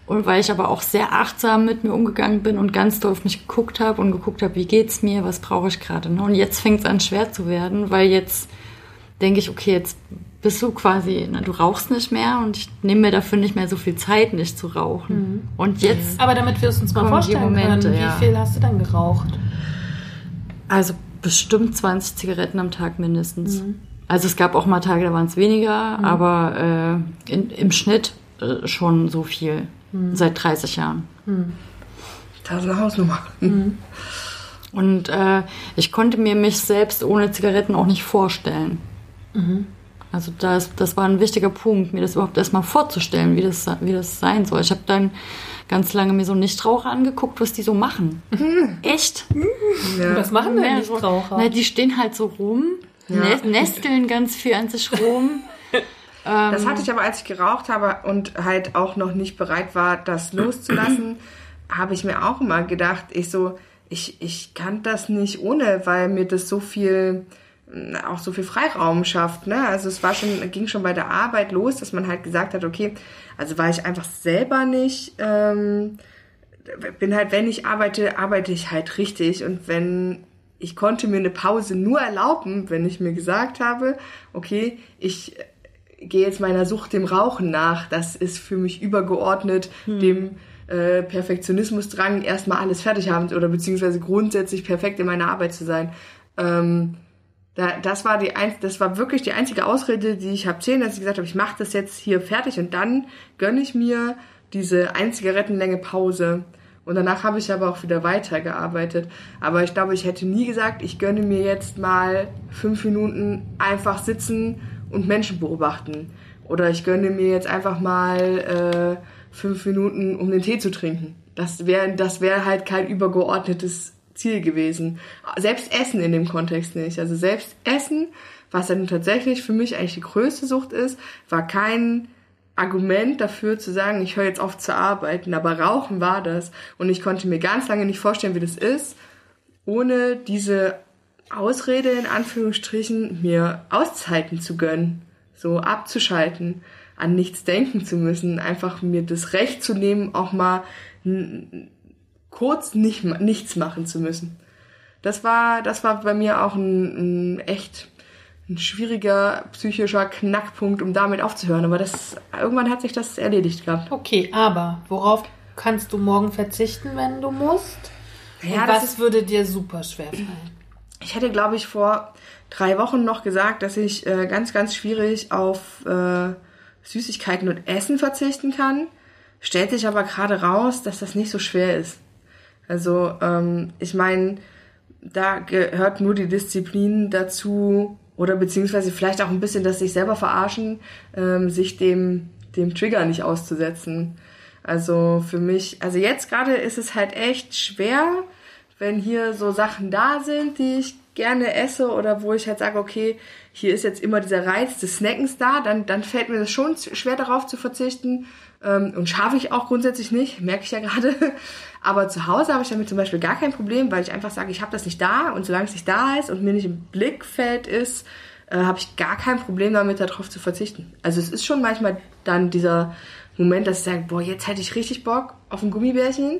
S3: und weil ich aber auch sehr achtsam mit mir umgegangen bin und ganz doll auf mich geguckt habe und geguckt habe, wie geht's mir, was brauche ich gerade. Ne? Und jetzt fängt es an schwer zu werden, weil jetzt denke ich, okay, jetzt bist du quasi, ne, du rauchst nicht mehr und ich nehme mir dafür nicht mehr so viel Zeit, nicht zu rauchen. Und jetzt
S1: Aber damit wir es uns mal vorstellen
S3: Momente,
S1: können, wie
S3: ja.
S1: viel hast du dann geraucht?
S3: Also bestimmt 20 Zigaretten am Tag mindestens.
S1: Mhm.
S3: Also es gab auch mal Tage, da waren es weniger, aber äh, in, im Schnitt äh, schon so viel.
S1: Mhm.
S3: Seit 30 Jahren.
S2: Das ist eine Hausnummer.
S3: Und äh, ich konnte mir mich selbst ohne Zigaretten auch nicht vorstellen.
S1: Mhm.
S3: Also das, das war ein wichtiger Punkt, mir das überhaupt erstmal vorzustellen, wie das, wie das sein soll. Ich habe dann ganz lange mir so Nichtraucher angeguckt, was die so machen. Echt?
S2: Ja.
S1: Was machen denn
S3: Ja,
S1: die
S3: so-
S1: Raucher?
S3: Na, die stehen halt so rum,
S2: Ja.
S3: nesteln ganz viel an sich rum.
S2: Das hatte ich aber, als ich geraucht habe und halt auch noch nicht bereit war, das loszulassen, habe ich mir auch immer gedacht, ich so, ich, ich kann das nicht ohne, weil mir das so viel, auch so viel Freiraum schafft. Ne? Also es war schon, ging schon bei der Arbeit los, dass man halt gesagt hat, okay, also war ich einfach selber nicht, ähm, bin halt, wenn ich arbeite, arbeite ich halt richtig und wenn ich konnte mir eine Pause nur erlauben, wenn ich mir gesagt habe, okay, ich gehe jetzt meiner Sucht dem Rauchen nach. Das ist für mich übergeordnet dem äh, Perfektionismusdrang, erstmal alles fertig haben oder beziehungsweise grundsätzlich perfekt in meiner Arbeit zu sein. Ähm, da, das war die ein, das war wirklich die einzige Ausrede, die ich habe zählen, dass ich gesagt habe, ich mache das jetzt hier fertig und dann gönne ich mir diese ein Zigarettenlänge Pause. Und danach habe ich aber auch wieder weitergearbeitet. Aber ich glaube, ich hätte nie gesagt, ich gönne mir jetzt mal fünf Minuten einfach sitzen und Menschen beobachten. Oder ich gönne mir jetzt einfach mal äh, fünf Minuten, um den Tee zu trinken. Das wäre das wär halt kein übergeordnetes Ziel gewesen. Selbst Essen in dem Kontext nicht. Also selbst Essen, was dann tatsächlich für mich eigentlich die größte Sucht ist, war kein Argument dafür zu sagen, ich höre jetzt auf zu arbeiten. Aber Rauchen war das. Und ich konnte mir ganz lange nicht vorstellen, wie das ist, ohne diese Ausrede in Anführungsstrichen mir Auszeiten zu gönnen, so abzuschalten, an nichts denken zu müssen, einfach mir das Recht zu nehmen, auch mal kurz nicht, nichts machen zu müssen. Das war, das war bei mir auch ein, ein echt ein schwieriger psychischer Knackpunkt, um damit aufzuhören. Aber das, irgendwann hat sich das erledigt gehabt.
S1: Okay, aber worauf kannst du morgen verzichten, wenn du musst?
S2: Ja,
S1: Und
S2: das
S1: was
S2: ist-
S1: würde dir super schwer fallen?
S2: ich hätte, glaube ich, vor drei Wochen noch gesagt, dass ich äh, ganz, ganz schwierig auf äh, Süßigkeiten und Essen verzichten kann. Stellt sich aber gerade raus, dass das nicht so schwer ist. Also ähm, ich meine, da gehört nur die Disziplin dazu oder beziehungsweise vielleicht auch ein bisschen das sich selber verarschen, ähm, sich dem dem Trigger nicht auszusetzen. Also für mich, also jetzt gerade ist es halt echt schwer, wenn hier so Sachen da sind, die ich gerne esse oder wo ich halt sage, okay, hier ist jetzt immer dieser Reiz des Snackens da, dann, dann fällt mir das schon schwer darauf zu verzichten. Ähm, und schaffe ich auch grundsätzlich nicht, merke ich ja gerade. Aber zu Hause habe ich damit zum Beispiel gar kein Problem, weil ich einfach sage, ich habe das nicht da und solange es nicht da ist und mir nicht im Blickfeld ist, äh, habe ich gar kein Problem damit, darauf zu verzichten. Also es ist schon manchmal dann dieser Moment, dass ich sage, boah, jetzt hätte ich richtig Bock auf ein Gummibärchen.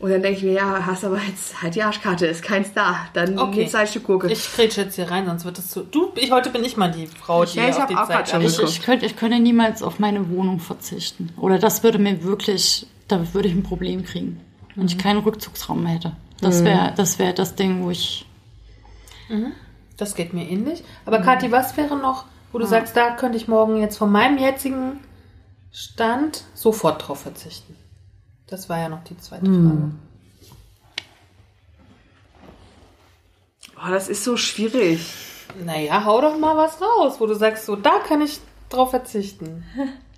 S2: Und dann denke ich mir, ja, hast aber jetzt halt die Arschkarte, ist keins da. Dann
S1: Okay.
S2: nimmst halt ein Stück Gurke.
S1: Ich grätsche jetzt hier rein, sonst wird es zu. Du, ich, heute bin ich mal die Frau, die
S2: Ja, ich
S1: auf die
S2: auch
S1: Zeit
S2: schon.
S3: Ich, ich, könnte, ich könnte niemals auf meine Wohnung verzichten. Oder das würde mir wirklich, da würde ich ein Problem kriegen. Wenn ich keinen Rückzugsraum mehr hätte. Das wäre das, wär das Ding, wo ich.
S1: Das geht mir ähnlich. Aber Kathi, was wäre noch, wo du sagst, da könnte ich morgen jetzt von meinem jetzigen Stand sofort drauf verzichten? Das war ja noch die zweite Frage.
S2: Boah, das ist so schwierig.
S1: Naja, hau doch mal was raus, wo du sagst, so, da kann ich drauf verzichten.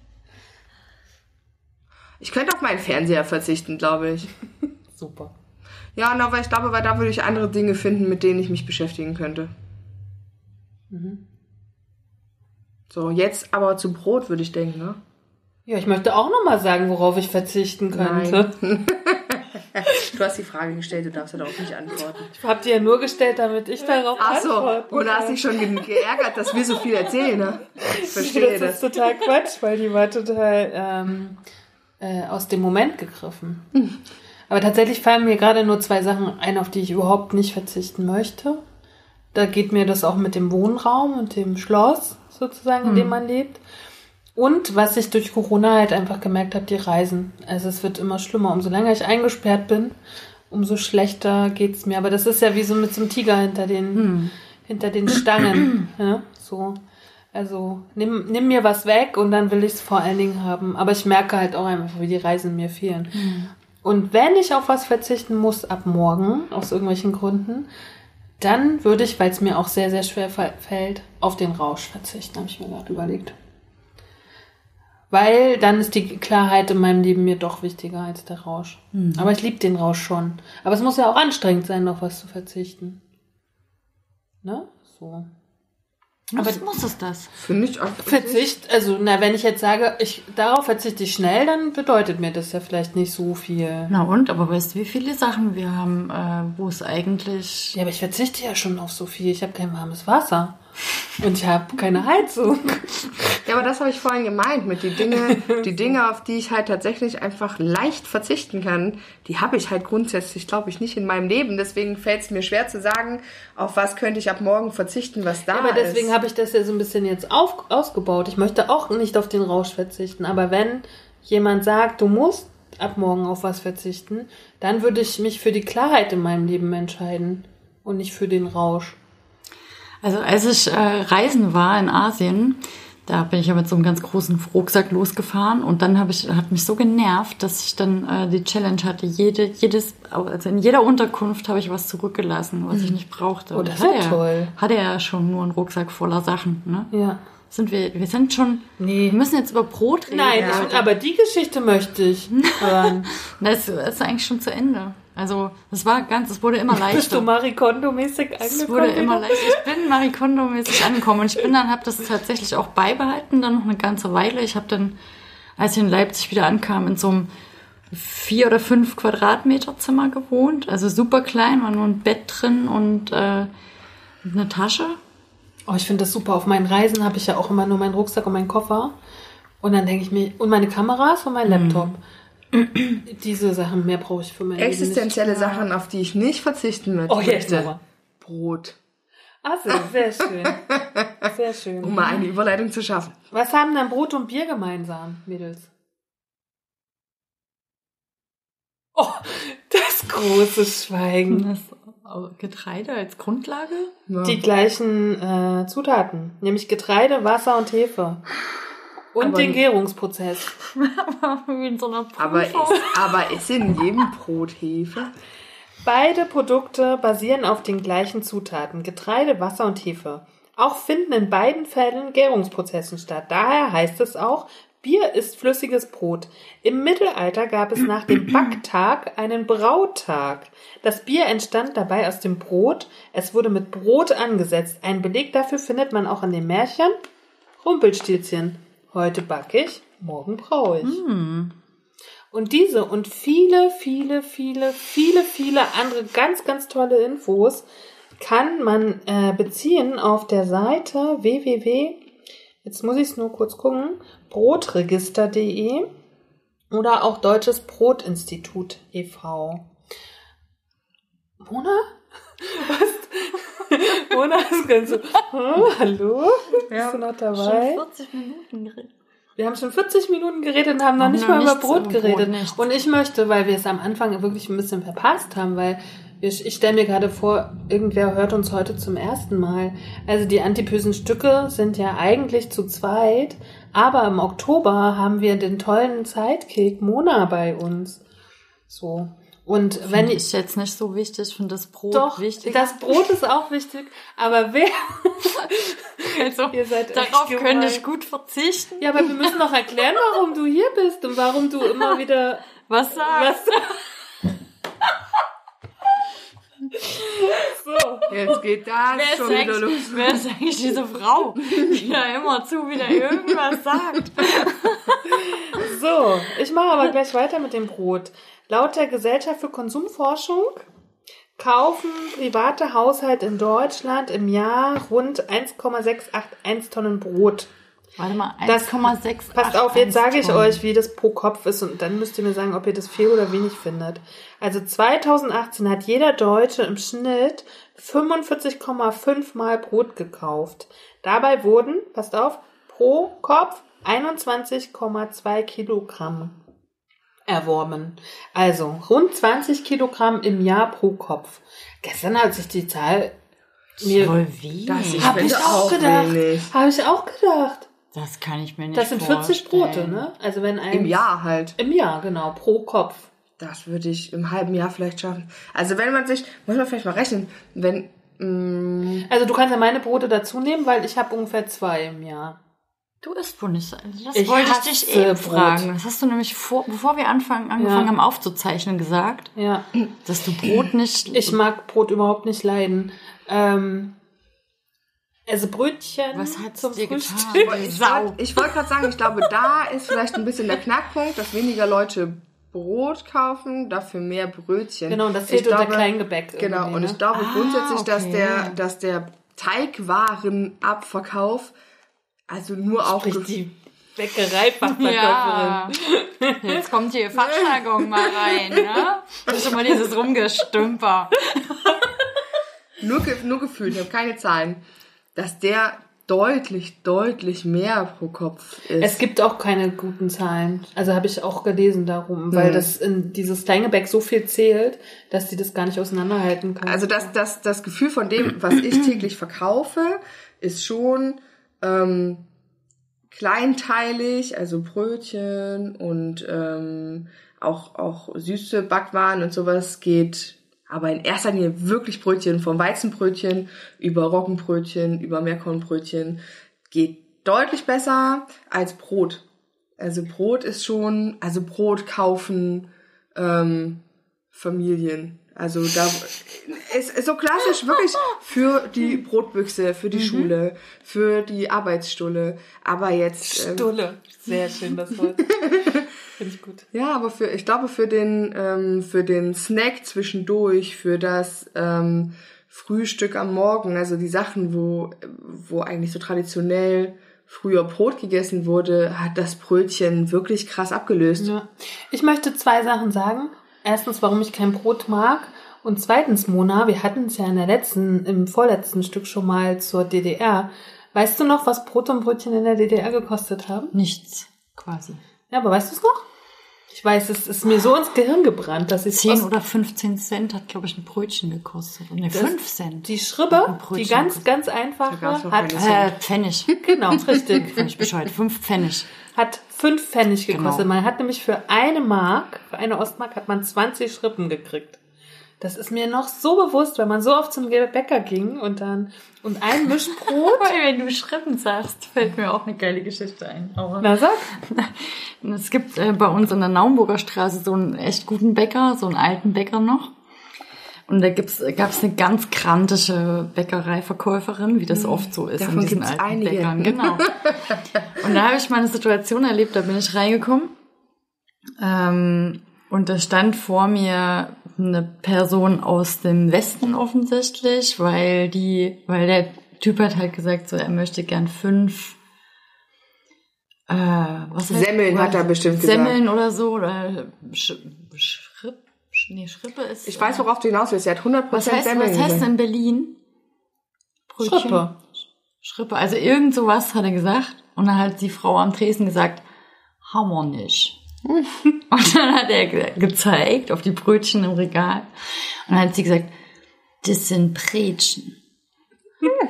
S2: Ich könnte auf meinen Fernseher verzichten, glaube ich.
S1: Super.
S2: Ja, und aber ich glaube, weil da würde ich andere Dinge finden, mit denen ich mich beschäftigen könnte. So, jetzt aber zu Brot würde ich denken, ne?
S1: Ja, ich möchte auch noch mal sagen, worauf ich verzichten könnte.
S2: Du hast die Frage gestellt, du darfst ja darauf nicht antworten.
S1: Ich habe die ja nur gestellt, damit ich darauf
S2: Ach so,
S1: antworten
S2: und hast dich schon ge geärgert, dass wir so viel erzählen, ne? Ich verstehe
S1: das ist
S2: das.
S1: total Quatsch, weil die war total ähm, äh, aus dem Moment gegriffen. Aber tatsächlich fallen mir gerade nur zwei Sachen ein, auf die ich überhaupt nicht verzichten möchte. Da geht mir das auch mit dem Wohnraum und dem Schloss sozusagen, in dem man lebt. Und was ich durch Corona halt einfach gemerkt habe, die Reisen. Also es wird immer schlimmer. Umso länger ich eingesperrt bin, umso schlechter geht's mir. Aber das ist ja wie so mit so einem Tiger hinter den, hinter den Stangen. Ja, so. Also nimm, nimm mir was weg und dann will ich es vor allen Dingen haben. Aber ich merke halt auch einfach, wie die Reisen mir fehlen. Und wenn ich auf was verzichten muss ab morgen, aus irgendwelchen Gründen, dann würde ich, weil es mir auch sehr, sehr schwer fällt, auf den Rausch verzichten, habe ich mir gerade überlegt. Weil dann ist die Klarheit in meinem Leben mir doch wichtiger als der Rausch. Aber ich liebe den Rausch schon. Aber es muss ja auch anstrengend sein, auf was zu verzichten. Ne? So.
S3: Aber muss es das?
S2: Finde ich auch.
S1: Verzicht, also na, wenn ich jetzt sage, ich darauf verzichte ich schnell, dann bedeutet mir das ja vielleicht nicht so viel.
S3: Na und? Aber weißt du, wie viele Sachen wir haben, äh, wo es eigentlich.
S1: Ja, aber ich verzichte ja schon auf so viel. Ich habe kein warmes Wasser. Und ich habe keine Heizung.
S2: Ja, aber das habe ich vorhin gemeint mit die Dinge, die Dinge, auf die ich halt tatsächlich einfach leicht verzichten kann, die habe ich halt grundsätzlich, glaube ich, nicht in meinem Leben. Deswegen fällt es mir schwer zu sagen, auf was könnte ich ab morgen verzichten, was da
S1: aber deswegen
S2: ist.
S1: habe ich das ja so ein bisschen jetzt auf, ausgebaut. Ich möchte auch nicht auf den Rausch verzichten. Aber wenn jemand sagt, du musst ab morgen auf was verzichten, dann würde ich mich für die Klarheit in meinem Leben entscheiden und nicht für den Rausch.
S3: Also als ich äh, reisen war in Asien, da bin ich ja mit so einem ganz großen Rucksack losgefahren und dann habe ich hat mich so genervt, dass ich dann äh, die Challenge hatte, jede jedes also in jeder Unterkunft habe ich was zurückgelassen, was ich nicht brauchte.
S1: Oh, das ist ja
S3: er-
S1: toll.
S3: Hatte er ja schon nur einen Rucksack voller Sachen, ne?
S1: Ja.
S3: Sind wir wir sind schon
S1: Nee.
S3: wir müssen jetzt über Brot reden.
S1: Nein,
S2: Ja.
S1: ich, aber die Geschichte möchte ich hören.
S3: Das ist eigentlich schon zu Ende. Also, es war ganz, es wurde immer
S1: Bist du
S3: leichter.
S1: Marie Kondo-mäßig
S3: Es
S1: angekommen?
S3: wurde immer leichter. Ich bin Marie Kondo-mäßig angekommen und ich bin dann, habe das tatsächlich auch beibehalten, dann noch eine ganze Weile. Ich habe dann, als ich in Leipzig wieder ankam, in so einem vier oder fünf Quadratmeter Zimmer gewohnt. Also super klein, war nur ein Bett drin und äh, eine Tasche.
S1: Oh, ich finde das super. Auf meinen Reisen habe ich ja auch immer nur meinen Rucksack und meinen Koffer. Und dann denke ich mir, und meine Kameras und mein Laptop. Diese Sachen, mehr brauche ich für mein Leben
S2: Existenzielle
S1: nicht.
S2: Sachen, auf die ich nicht verzichten möchte.
S1: Oh, jetzt aber.
S2: Brot.
S1: Also, sehr schön. Sehr schön.
S2: Um mal eine Überleitung zu schaffen.
S1: Was haben dann Brot und Bier gemeinsam, Mädels? Oh, das große Schweigen.
S3: Das Getreide als Grundlage?
S2: Ja.
S1: Die gleichen äh, Zutaten, nämlich Getreide, Wasser und Hefe. Und
S2: Aber
S1: den Gärungsprozess.
S3: Wie in so einer
S2: aber, ist, aber ist in jedem Brot Hefe?
S1: Beide Produkte basieren auf den gleichen Zutaten, Getreide, Wasser und Hefe. Auch finden in beiden Fällen Gärungsprozessen statt. Daher heißt es auch, Bier ist flüssiges Brot. Im Mittelalter gab es nach dem Backtag einen Brautag. Das Bier entstand dabei aus dem Brot. Es wurde mit Brot angesetzt. Ein Beleg dafür findet man auch in dem Märchen Rumpelstilzchen. Heute back ich, morgen brau ich. Und diese und viele, viele, viele, viele, viele andere ganz, ganz tolle Infos kann man äh, beziehen auf der Seite www, jetzt muss ich es nur kurz gucken, brotregister.de oder auch Deutsches Brotinstitut e.V. Mona? Was? Mona ist ganz so, hm, hallo? Bist du noch dabei?
S3: 40 Minuten geredet.
S1: Wir haben schon 40 Minuten geredet und haben noch
S3: Haben
S1: nicht mal über Brot geredet.
S3: Brot,
S1: und ich möchte, weil wir es am Anfang wirklich ein bisschen verpasst haben, weil ich, ich stelle mir gerade vor, irgendwer hört uns heute zum ersten Mal. Also die antipösen Stücke sind ja eigentlich zu zweit, aber im Oktober haben wir den tollen Sidekick Mona bei uns. So. Und wenn
S3: Wenn
S1: ich
S3: jetzt nicht so wichtig, ich finde das Brot
S1: doch,
S3: wichtig.
S1: das Brot ist auch wichtig, aber wer,
S3: also,
S1: ihr seid
S3: darauf könnte ich gut verzichten.
S1: Ja, aber wir müssen noch erklären, warum du hier bist und warum du immer wieder
S3: Was sagst
S1: was. so.
S2: Jetzt geht das
S3: Wer
S2: schon wieder los.
S3: wer ist eigentlich diese Frau, die da immer zu wieder irgendwas sagt?
S1: So, ich mache aber gleich weiter mit dem Brot. Laut der Gesellschaft für Konsumforschung kaufen private Haushalte in Deutschland im Jahr rund 1,681 Tonnen Brot.
S3: Warte mal,
S1: Das-
S3: 1,6.
S1: Passt auf, jetzt sage ich euch, wie das pro Kopf ist und dann müsst ihr mir sagen, ob ihr das viel oder wenig findet. Also 2018 hat jeder Deutsche im Schnitt 45,5 Mal Brot gekauft. Dabei wurden, passt auf, pro Kopf 21,2 Kilogramm erworben. Also rund 20 Kilogramm im Jahr pro Kopf. Gestern hat sich die Zahl mir
S3: Voll wie?
S2: Das ich
S1: Hab ich
S2: finde
S1: auch gedacht. habe ich auch gedacht.
S3: Das kann ich mir nicht
S1: Das sind 40
S3: vorstellen.
S1: Brote, ne? Also wenn ein
S2: Im Jahr halt.
S1: Im Jahr, genau, pro Kopf.
S2: Das würde ich im halben Jahr vielleicht schaffen. Also wenn man sich, muss man vielleicht mal rechnen, wenn, mm,
S1: Also du kannst ja meine Brote dazu nehmen, weil ich habe ungefähr zwei im Jahr.
S3: Du isst wohl nicht so. Das
S1: Ich
S3: wollte ich dich eben
S1: Brot.
S3: fragen. Das hast du nämlich vor, bevor wir anfangen, angefangen
S1: Ja.
S3: haben aufzuzeichnen gesagt,
S1: Ja.
S3: dass du Brot nicht.
S1: Ich mag Brot überhaupt nicht leiden. Ähm, also Brötchen
S3: Was hat's
S1: zum
S3: dir
S1: Frühstück.
S3: getan?
S2: ich wollte wollt gerade sagen, ich glaube, da ist vielleicht ein bisschen der Knackpunkt, dass weniger Leute Brot kaufen, dafür mehr Brötchen.
S1: Genau, das
S2: Ich
S1: zählt unter Kleingebäck.
S2: Genau, und
S1: ne?
S2: ich glaube
S3: Ah,
S2: grundsätzlich, dass
S3: okay.
S2: der, dass der Teigwarenabverkauf also nur auch
S1: Sprich die Bäckerei-Fachverkäuferin.
S3: Ja. Jetzt kommt hier Fachjargon mal rein, ne? Das ist immer dieses Rumgestümper.
S2: nur, ge nur gefühlt, ich habe keine Zahlen, dass der deutlich, deutlich mehr pro Kopf ist.
S1: Es gibt auch keine guten Zahlen. Also habe ich auch gelesen darum, weil
S2: Hm.
S1: das in dieses Kleingebäck so viel zählt, dass die das gar nicht auseinanderhalten können.
S2: Also das, das, das Gefühl von dem, was ich täglich verkaufe, ist schon ähm, kleinteilig, also Brötchen und ähm, auch, auch süße Backwaren und sowas geht aber in erster Linie wirklich Brötchen, vom Weizenbrötchen über Roggenbrötchen, über Meerkornbrötchen, geht deutlich besser als Brot. Also Brot ist schon, also Brot kaufen ähm, Familien. Also da ist, so klassisch wirklich für die Brotbüchse, für die Schule, für die Arbeitsstulle. Aber jetzt ähm,
S1: Stulle. Sehr schön das Wort. Finde ich gut.
S2: ja, aber für ich glaube für den ähm, für den Snack zwischendurch, für das ähm, Frühstück am Morgen, also die Sachen, wo wo eigentlich so traditionell früher Brot gegessen wurde, hat das Brötchen wirklich krass abgelöst.
S1: Ja. Ich möchte zwei Sachen sagen. Erstens, warum ich kein Brot mag. Und zweitens, Mona, wir hatten es ja in der letzten, im vorletzten Stück schon mal zur DDR. Weißt du noch, was Brot und Brötchen in der DDR gekostet haben?
S3: Nichts, quasi.
S1: Ja, aber weißt du es noch? Ich weiß, es ist mir so ins Gehirn gebrannt, dass ich
S3: 10 oder 15 Cent hat, glaube ich, ein Brötchen gekostet. Ne, 5 Cent.
S1: die Schribbe, die ganz,
S3: gekostet.
S1: ganz einfache, hat,
S3: Äh, Pfennig.
S1: genau, richtig,
S3: Völlig bescheuert. 5 Pfennig.
S1: hat fünf Pfennig gekostet.
S3: Genau.
S1: Man hat nämlich für eine Mark, für eine Ostmark hat man 20 Schrippen gekriegt. Das ist mir noch so bewusst, wenn man so oft zum Bäcker ging und dann, und ein Mischbrot.
S3: Wenn du Schrippen sagst, fällt mir auch eine geile Geschichte ein. Aber
S1: Na sag,
S3: es gibt äh, bei uns in der Naumburger Straße so einen echt guten Bäcker, so einen alten Bäcker noch. Und da gibt's, gab's eine ganz krantische Bäckereiverkäuferin, wie das oft so ist
S2: Davon
S3: in diesen alten
S2: einige.
S3: Bäckern. Genau. Und da habe ich mal eine Situation erlebt, da bin ich reingekommen. Ähm, und da stand vor mir eine Person aus dem Westen offensichtlich, weil die, weil der Typ hat halt gesagt, so er möchte gern fünf äh, was heißt-
S2: Semmeln hat er bestimmt gesagt.
S3: Semmeln oder so oder Sch Schripp, Sch- nee, Schrippe ist.
S2: Ich weiß, worauf du hinaus willst. Er hat 100%
S3: was heißt,
S2: Semmeln
S3: was heißt
S2: gesagt.
S3: in Berlin? Brötchen?
S1: Schrippe.
S3: Schrippe, also irgend sowas hat er gesagt. Und dann hat die Frau am Tresen gesagt, haben wir nicht. und dann hat er ge gezeigt auf die Brötchen im Regal. Und dann hat sie gesagt, das sind Brötchen.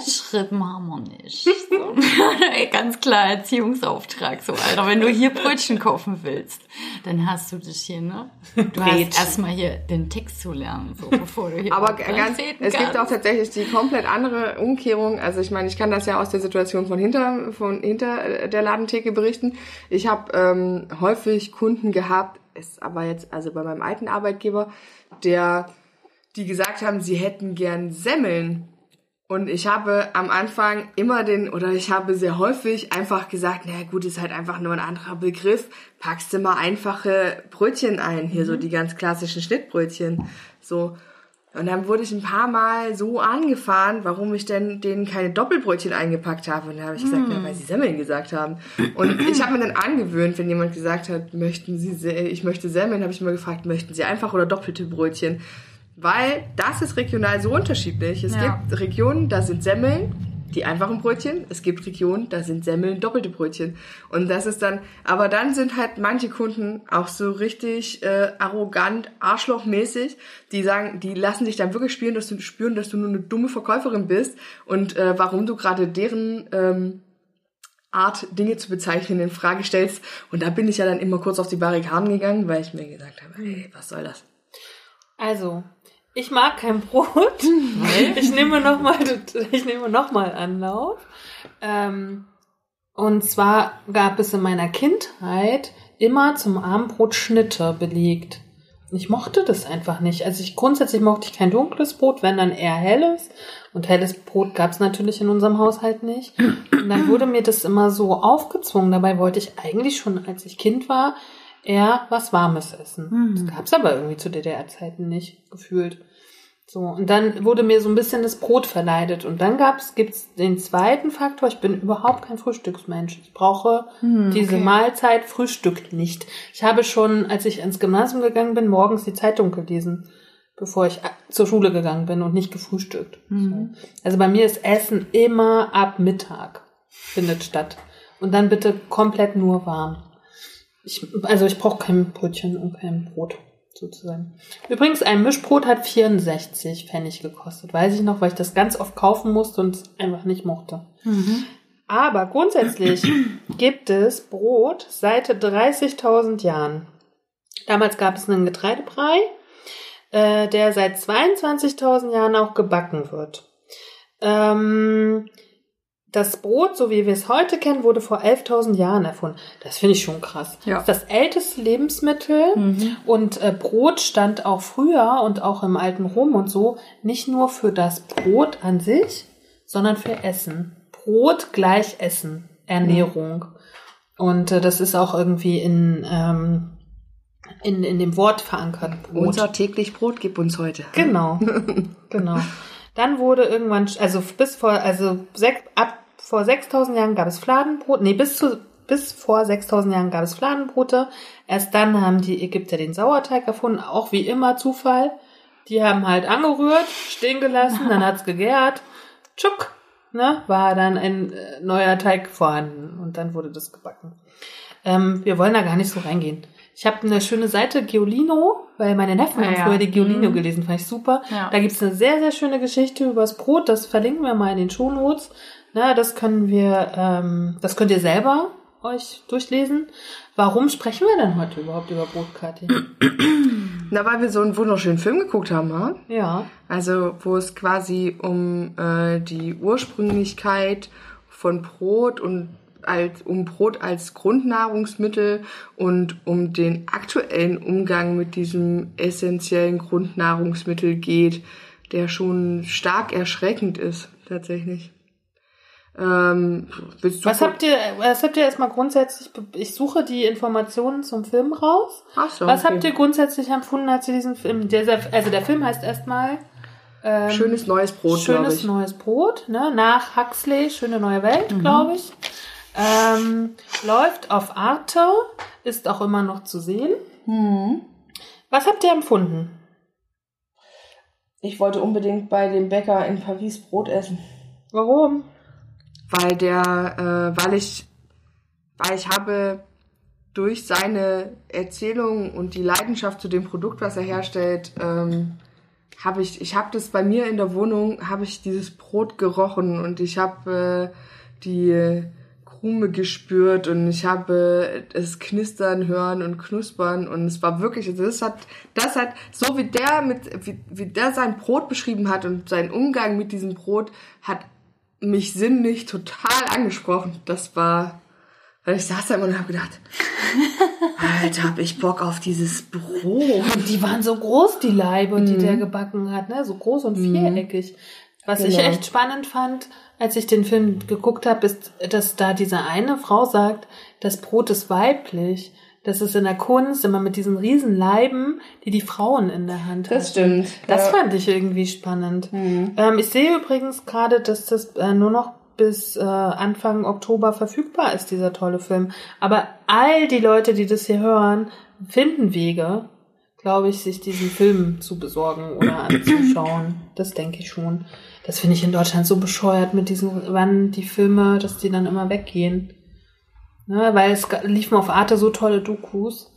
S3: Schrippen haben wir nicht. So. Ganz klar Erziehungsauftrag, so Alter. Wenn du hier Brötchen kaufen willst, dann hast du dich hier, ne? Du hast erstmal hier den Text zu lernen, so bevor du hier
S2: Aber ganz, es gibt auch tatsächlich die komplett andere Umkehrung. Also ich meine, ich kann das ja aus der Situation von hinter, von hinter der Ladentheke berichten. Ich habe ähm, häufig Kunden gehabt, ist aber jetzt also bei meinem alten Arbeitgeber, der, die gesagt haben, sie hätten gern Semmeln. Und ich habe am Anfang immer den, oder ich habe sehr häufig einfach gesagt, na gut, ist halt einfach nur ein anderer Begriff. Packst du mal einfache Brötchen ein, hier so die ganz klassischen Schnittbrötchen. So. Und dann wurde ich ein paar Mal so angefahren, warum ich denn denen keine Doppelbrötchen eingepackt habe. Und dann habe ich gesagt, ja, weil sie Semmeln gesagt haben. Und ich habe mir dann angewöhnt, wenn jemand gesagt hat, möchten Sie, ich möchte Semmeln, habe ich immer gefragt, möchten Sie einfach oder doppelte Brötchen? Weil das ist regional so unterschiedlich. Es
S3: Ja.
S2: gibt Regionen, da sind Semmeln, die einfachen Brötchen. Es gibt Regionen, da sind Semmeln doppelte Brötchen. Und das ist dann, aber dann sind halt manche Kunden auch so richtig äh, arrogant, arschlochmäßig, die sagen, die lassen dich dann wirklich spüren, dass du spüren, dass du nur eine dumme Verkäuferin bist und äh, warum du gerade deren ähm, Art, Dinge zu bezeichnen, in Frage stellst. Und da bin ich ja dann immer kurz auf die Barrikaden gegangen, weil ich mir gesagt habe, ey, was soll das?
S1: Also, ich mag kein Brot. ich nehme nochmal, ich nehme noch mal Anlauf. Ähm, und zwar gab es in meiner Kindheit immer zum Abendbrot Schnitte belegt. Ich mochte das einfach nicht. Also ich grundsätzlich mochte ich kein dunkles Brot, wenn dann eher helles. Und helles Brot gab es natürlich in unserem Haushalt nicht. Und dann wurde mir das immer so aufgezwungen. Dabei wollte ich eigentlich schon, als ich Kind war, eher was Warmes essen. Das gab es aber irgendwie zu DDR-Zeiten nicht, gefühlt. So, und dann wurde mir so ein bisschen das Brot verleidet. Und dann gab's, gibt's den zweiten Faktor, ich bin überhaupt kein Frühstücksmensch. Ich brauche diese Mahlzeit Frühstück nicht. Ich habe schon, als ich ins Gymnasium gegangen bin, morgens die Zeitung gelesen, bevor ich a- zur Schule gegangen bin und nicht gefrühstückt. So. Also bei mir ist Essen immer ab Mittag findet statt. Und dann bitte komplett nur warm. Ich, also ich brauche kein Brötchen und kein Brot sozusagen. Übrigens, ein Mischbrot hat 64 Pfennig gekostet. Weiß ich noch, weil ich das ganz oft kaufen musste und es einfach nicht mochte. Aber grundsätzlich gibt es Brot seit 30.000 Jahren. Damals gab es einen Getreidebrei, äh, der seit 22.000 Jahren auch gebacken wird. Ähm, das Brot, so wie wir es heute kennen, wurde vor 11.000 Jahren erfunden. Das finde ich schon krass.
S3: Ja.
S1: Das ist das älteste Lebensmittel und äh, Brot stand auch früher und auch im alten Rom und so nicht nur für das Brot an sich, sondern für Essen. Brot gleich Essen, Ernährung. Und äh, das ist auch irgendwie in, ähm, in, in dem Wort verankert. Brot.
S2: Unser täglich Brot gib uns heute.
S1: Genau, genau. Dann wurde irgendwann, also bis vor, also ab vor 6000 Jahren gab es Fladenbrot, nee, bis zu, bis vor 6000 Jahren gab es Fladenbrote. Erst dann haben die Ägypter den Sauerteig erfunden, auch wie immer Zufall. Die haben halt angerührt, stehen gelassen, dann hat's gegärt, tschuck, ne, war dann ein äh, neuer Teig vorhanden und dann wurde das gebacken. Ähm, wir wollen da gar nicht so reingehen. Ich habe eine schöne Seite, Giolino, weil meine Neffen
S3: Ja,
S1: haben
S3: ja.
S1: früher die Giolino
S3: Mhm.
S1: gelesen, fand ich super.
S3: Ja.
S1: Da gibt's eine sehr, sehr schöne Geschichte übers Brot, das verlinken wir mal in den Shownotes. Na, das können wir, ähm, das könnt ihr selber euch durchlesen. Warum sprechen wir denn heute überhaupt über Brot, Kathi?
S2: Na, weil wir so einen wunderschönen Film geguckt haben, ha?
S1: Ja.
S2: Also, wo es quasi um äh, die Ursprünglichkeit von Brot und als, um Brot als Grundnahrungsmittel und um den aktuellen Umgang mit diesem essentiellen Grundnahrungsmittel geht, der schon stark erschreckend ist, tatsächlich. Ähm, willst du
S1: Was habt ihr, was habt ihr erstmal grundsätzlich, ich suche die Informationen zum Film raus.
S2: Ach so,
S1: Was
S2: okay.
S1: habt ihr grundsätzlich empfunden, als ihr diesen Film, dieser, also der Film heißt erstmal ähm,
S2: Schönes neues Brot,
S1: Schönes
S2: ich.
S1: neues Brot, ne? Nach Huxley, Schöne neue Welt, glaube ich. Ähm, läuft auf Arte, ist auch immer noch zu sehen. Was habt ihr empfunden?
S2: Ich wollte unbedingt bei dem Bäcker in Paris Brot essen.
S1: Warum?
S2: Weil der, äh, weil ich, weil ich habe durch seine Erzählung und die Leidenschaft zu dem Produkt, was er herstellt, ähm, habe ich, ich habe das bei mir in der Wohnung, habe ich dieses Brot gerochen und ich habe äh, die Krume gespürt und ich habe es knistern hören und knuspern und es war wirklich, also das hat, das hat, so wie der mit, wie, wie der sein Brot beschrieben hat und sein Umgang mit diesem Brot hat mich sinnlich total angesprochen. Das war, weil ich saß da immer und habe gedacht, Alter, hab ich Bock auf dieses Brot.
S1: Und die waren so groß, die Leibe, die der gebacken hat, ne? So groß und viereckig. Was ich
S2: Genau.
S1: echt spannend fand, als ich den Film geguckt habe, ist, dass da diese eine Frau sagt, das Brot ist weiblich. Das ist in der Kunst immer mit diesen riesen Leiben, die die Frauen in der Hand haben.
S2: stimmt.
S1: Das
S2: ja.
S1: fand ich irgendwie spannend. Ähm, ich sehe übrigens gerade, dass das äh, nur noch bis äh, Anfang Oktober verfügbar ist, dieser tolle Film. Aber all die Leute, die das hier hören, finden Wege, glaube ich, sich diesen Film zu besorgen oder anzuschauen. Das denke ich schon. Das finde ich in Deutschland so bescheuert mit diesen, wann die Filme, dass die dann immer weggehen. Ne, weil es liefen auf Arte so tolle Dokus.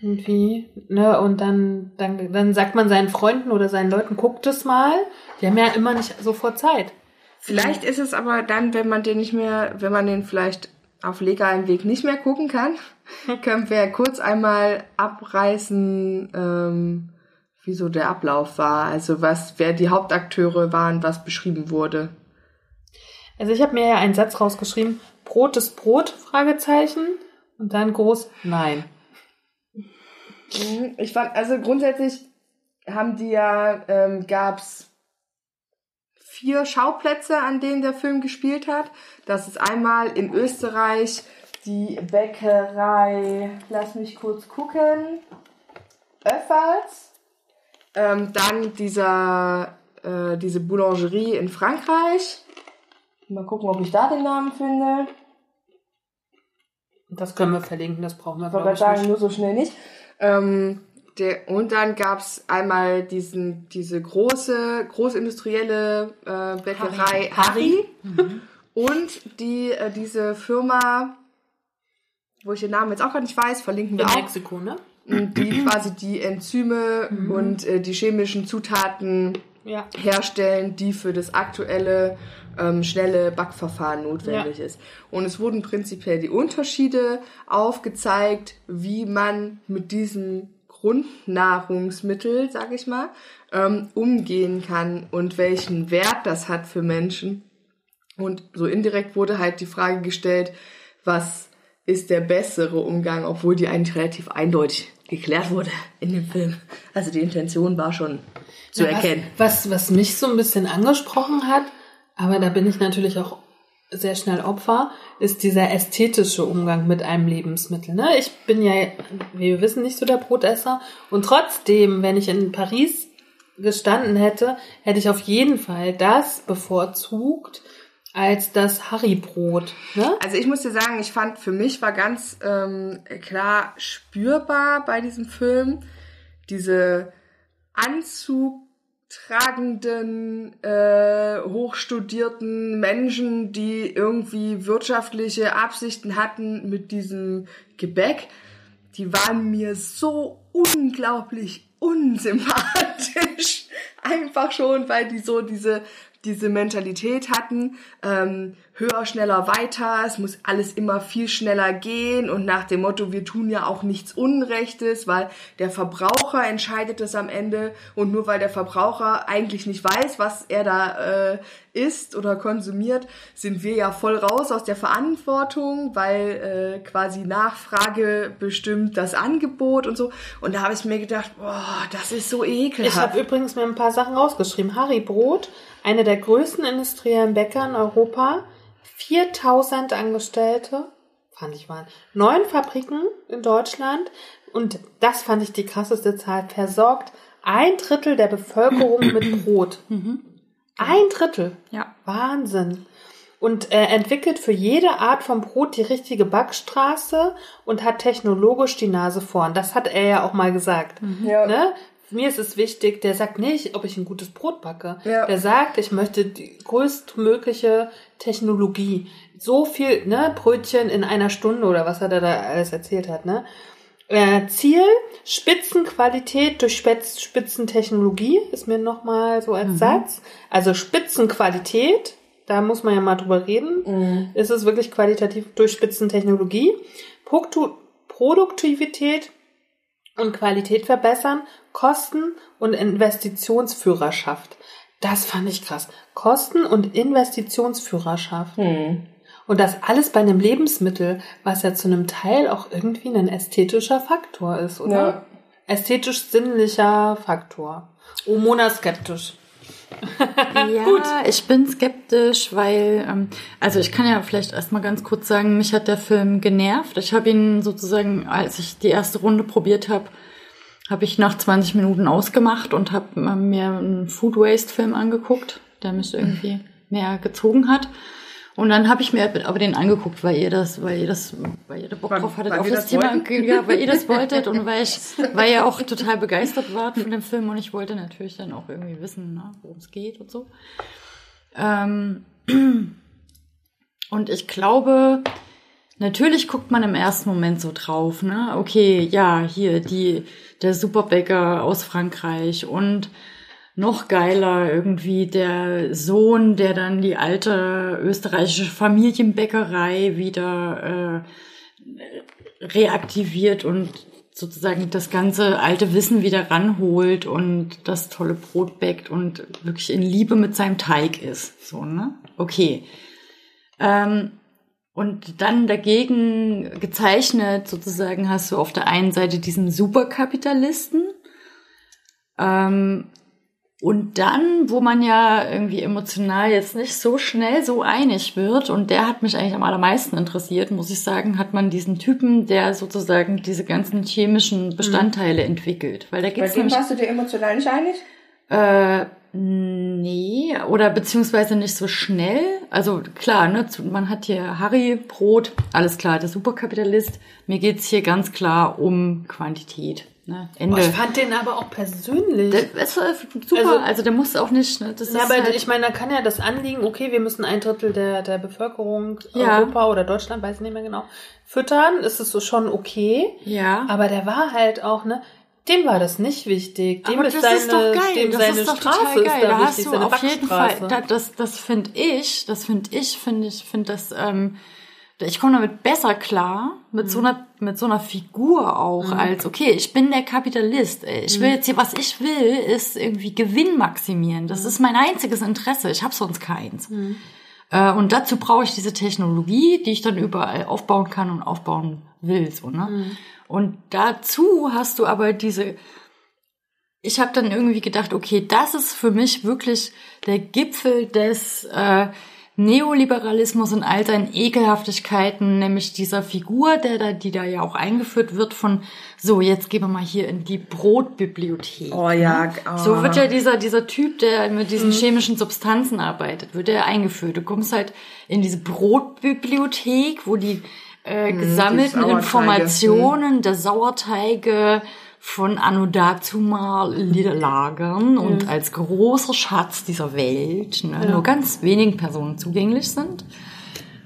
S1: Irgendwie, ne, und dann, dann, dann sagt man seinen Freunden oder seinen Leuten, guckt es mal. Die haben ja immer nicht sofort Zeit.
S2: Vielleicht ist es aber dann, wenn man den nicht mehr, wenn man den vielleicht auf legalem Weg nicht mehr gucken kann, können wir kurz einmal abreißen, ähm, wie so der Ablauf war. Also was, wer die Hauptakteure waren, was beschrieben wurde.
S1: Also ich habe mir ja einen Satz rausgeschrieben, Brot ist Brot, Fragezeichen, und dann groß, nein.
S2: Mhm, Ich fand, also grundsätzlich haben die ja, ähm, gab's vier Schauplätze, an denen der Film gespielt hat. Das ist einmal in Österreich die Bäckerei, lass mich kurz gucken, Öffals. Ähm, dann dieser, äh, diese Boulangerie in Frankreich. Mal gucken, ob ich da den Namen finde.
S1: Das können wir verlinken, das brauchen wir,
S2: Ich
S1: glaube ich,
S2: sagen,
S1: nicht.
S2: nur so schnell nicht. Ähm, der, und dann gab's einmal diesen, diese große, großindustrielle äh, Bäckerei Harry. Und die, äh, diese Firma, wo ich den Namen jetzt auch gerade nicht weiß, verlinken wir
S1: In
S2: auch,
S1: Mexiko, ne?
S2: die quasi die Enzyme und äh, die chemischen Zutaten
S1: Ja.
S2: herstellen, die für das aktuelle ähm, schnelle Backverfahren notwendig ist. Und es wurden prinzipiell die Unterschiede aufgezeigt, wie man mit diesem Grundnahrungsmittel, sag ich mal, ähm, umgehen kann und welchen Wert das hat für Menschen. Und so indirekt wurde halt die Frage gestellt, was ist der bessere Umgang, obwohl die eigentlich relativ eindeutig geklärt wurde in dem Film. Also die Intention war schon zu
S1: Ja,
S2: erkennen.
S1: Was, was, was mich so ein bisschen angesprochen hat, aber da bin ich natürlich auch sehr schnell Opfer, ist dieser ästhetische Umgang mit einem Lebensmittel. Ne? Ich bin ja, wie wir wissen, nicht so der Brotesser. Und trotzdem, wenn ich in Paris gestanden hätte, hätte ich auf jeden Fall das bevorzugt als das Harry-Brot. Ne?
S2: Also ich muss dir sagen, ich fand, für mich war ganz ähm, klar spürbar bei diesem Film diese anzugtragenden, äh, hochstudierten Menschen, die irgendwie wirtschaftliche Absichten hatten mit diesem Gebäck. die waren mir so unglaublich unsympathisch. Einfach schon, weil die so diese diese Mentalität hatten, ähm, höher, schneller, weiter, es muss alles immer viel schneller gehen und nach dem Motto, wir tun ja auch nichts Unrechtes, weil der Verbraucher entscheidet das am Ende und nur weil der Verbraucher eigentlich nicht weiß, was er da äh, isst oder konsumiert, sind wir ja voll raus aus der Verantwortung, weil äh, quasi Nachfrage bestimmt das Angebot und so. Und da habe ich mir gedacht, boah, das ist so ekelhaft.
S1: Ich habe übrigens mir ein paar Sachen rausgeschrieben. Harry Brot, eine der größten industriellen Bäcker in Europa, 4000 Angestellte, fand ich mal, neun Fabriken in Deutschland und das fand ich die krasseste Zahl, versorgt ein Drittel der Bevölkerung mit Brot. Ein Drittel.
S3: Ja.
S1: Wahnsinn. Und er entwickelt für jede Art von Brot die richtige Backstraße und hat technologisch die Nase vorn. Das hat er ja auch mal gesagt.
S2: Ja.
S1: Ne? Mir ist es wichtig, der sagt nicht, ob ich ein gutes Brot backe.
S2: Ja.
S1: Der sagt, ich möchte die größtmögliche Technologie. So viel, ne, Brötchen in einer Stunde oder was er da alles erzählt hat, ne? Äh, Ziel, Spitzenqualität durch Spitz, Spitzentechnologie, ist mir nochmal so als Satz. Also Spitzenqualität, da muss man ja mal drüber reden. Ist es wirklich qualitativ durch Spitzentechnologie? Produktivität und Qualität verbessern, Kosten und Investitionsführerschaft. Das fand ich krass. Kosten und Investitionsführerschaft. Und das alles bei einem Lebensmittel, was ja zu einem Teil auch irgendwie ein ästhetischer Faktor ist, oder?
S2: Ja.
S1: Ästhetisch-sinnlicher Faktor. Oh, Mona skeptisch.
S3: Ja, ich bin skeptisch, weil, ähm, also ich kann ja vielleicht erstmal ganz kurz sagen, mich hat der Film genervt. Ich habe ihn sozusagen, als ich die erste Runde probiert habe, habe ich nach 20 Minuten ausgemacht und habe mir einen Food Waste Film angeguckt, der mich irgendwie mehr gezogen hat. Und dann habe ich mir aber den angeguckt, weil ihr das, weil ihr das, weil ihr da Bock
S2: Weil-
S3: drauf hattet auf das
S2: das
S3: Thema, ja, weil ihr das wolltet und weil ich, weil ihr auch total begeistert wart von dem Film und ich wollte natürlich dann auch irgendwie wissen, ne, worum es geht und so. Ähm, und ich glaube, natürlich guckt man im ersten Moment so drauf, ne? Okay, ja, hier die der Superbäcker aus Frankreich und noch geiler irgendwie der Sohn, der dann die alte österreichische Familienbäckerei wieder äh, reaktiviert und sozusagen das ganze alte Wissen wieder ranholt und das tolle Brot bäckt und wirklich in Liebe mit seinem Teig ist. So, ne? Okay. Ähm, und dann dagegen gezeichnet, sozusagen, hast du auf der einen Seite diesen Superkapitalisten. Ähm, und dann, wo man ja irgendwie emotional jetzt nicht so schnell so einig wird, und der hat mich eigentlich am allermeisten interessiert, muss ich sagen, hat man diesen Typen, der sozusagen diese ganzen chemischen Bestandteile entwickelt. Weil da
S2: Bei
S3: gibt's
S2: dem warst du dir emotional nicht einig?
S3: äh, nee, oder beziehungsweise nicht so schnell. Also klar, ne, man hat hier Harry, Brot, alles klar, der Superkapitalist. Mir geht's hier ganz klar um Quantität. Ne? Ende.
S1: Ich fand den aber auch persönlich.
S3: der, ist äh, super,
S1: Also-
S3: also, der muss auch nicht, ne, das
S1: ja, aber
S3: halt,
S1: ich meine, da kann ja das Anliegen, okay, wir müssen ein Drittel der, der Bevölkerung
S3: Ja.
S1: Europa oder Deutschland, weiß ich nicht mehr genau, füttern, ist es so schon okay.
S3: ja.
S1: Aber der war halt auch, ne, dem war das nicht wichtig. Dem
S3: Aber
S1: ist
S3: das
S1: seine,
S3: ist doch geil.
S1: dem
S3: das
S1: seine
S3: ist doch
S1: Straße
S3: total geil.
S1: ist da
S3: Da
S1: wichtig,
S3: hast du auf jeden Fall, da, das, das finde ich, das finde ich, finde ich, finde das, ähm, ich komme damit besser klar, mit
S1: Mhm.
S3: so einer, mit so einer Figur auch, als, okay, ich bin der Kapitalist, ey. ich will
S1: Mhm.
S3: jetzt hier, was ich will, ist irgendwie Gewinn maximieren. Das ist mein einziges Interesse. Ich habe sonst keins.
S1: Mhm.
S3: Äh, und dazu brauche ich diese Technologie, die ich dann überall aufbauen kann und aufbauen will, so, ne?
S1: Mhm.
S3: Und dazu hast du aber diese ich habe dann irgendwie gedacht, okay, das ist für mich wirklich der Gipfel des äh, Neoliberalismus in all seinen Ekelhaftigkeiten, nämlich dieser Figur, der da, die da ja auch eingeführt wird von, so, jetzt gehen wir mal hier in die Brotbibliothek.
S2: Oh ja,
S3: ne?
S2: oh.
S3: So wird ja dieser, dieser Typ, der mit diesen chemischen Substanzen arbeitet, wird er eingeführt. Du kommst halt in diese Brotbibliothek, wo die äh, gesammelten
S2: Sauerteige.
S3: Informationen der Sauerteige von Anno dazumal lagern und als großer Schatz dieser Welt ne, nur ganz wenigen Personen zugänglich sind.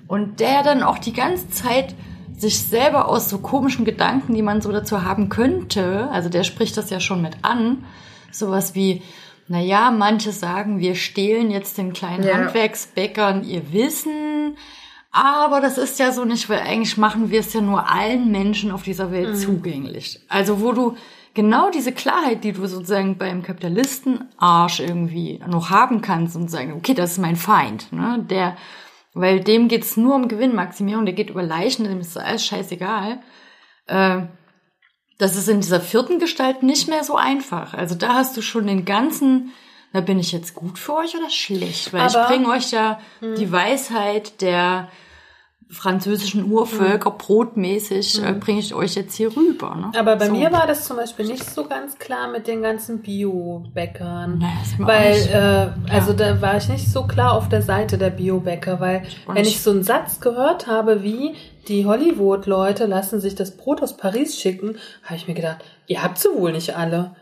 S3: Und der dann auch die ganze Zeit sich selber aus so komischen Gedanken, die man so dazu haben könnte, also der spricht das ja schon mit an, sowas wie, naja, manche sagen, wir stehlen jetzt den kleinen
S2: Ja.
S3: Handwerksbäckern ihr Wissen, aber das ist ja so nicht, weil eigentlich machen wir es ja nur allen Menschen auf dieser Welt
S2: Mhm.
S3: zugänglich. Also wo du genau diese Klarheit, die du sozusagen beim Kapitalistenarsch irgendwie noch haben kannst und sagen, okay, das ist mein Feind, ne? Der, weil dem geht's nur um Gewinnmaximierung, der geht über Leichen, dem ist alles scheißegal. Äh, das ist in dieser vierten Gestalt nicht mehr so einfach. Also da hast du schon den ganzen, da bin ich jetzt gut für euch oder schlecht? Weil ich
S1: Aber-
S3: bringe euch ja die Weisheit der französischen Urvölker brotmäßig, äh, bringe ich euch jetzt hier rüber. Ne?
S1: Aber bei
S3: So.
S1: mir war das zum Beispiel nicht so ganz klar mit den ganzen Bio-Bäckern. Weil, äh, also da war ich nicht so klar auf der Seite der Biobäcker, weil
S3: auch
S1: wenn ich so einen Satz gehört habe wie, die Hollywood-Leute lassen sich das Brot aus Paris schicken, habe ich mir gedacht, ihr habt sie wohl nicht alle.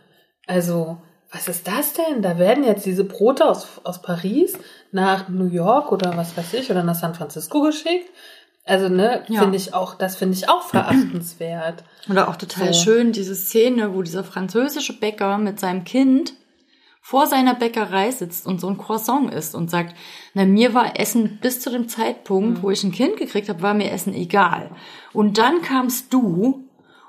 S1: Also, was ist das denn? Da werden jetzt diese Brote aus, aus Paris nach New York oder was weiß ich, oder nach San Francisco geschickt. Also, ne,
S3: Ja.
S1: finde ich auch, das finde ich auch verachtenswert.
S3: Oder auch total
S1: So.
S3: schön diese Szene, wo dieser französische Bäcker mit seinem Kind vor seiner Bäckerei sitzt und so ein Croissant isst und sagt, na mir war Essen bis zu dem Zeitpunkt, wo ich ein Kind gekriegt habe, war mir Essen egal. Und dann kamst du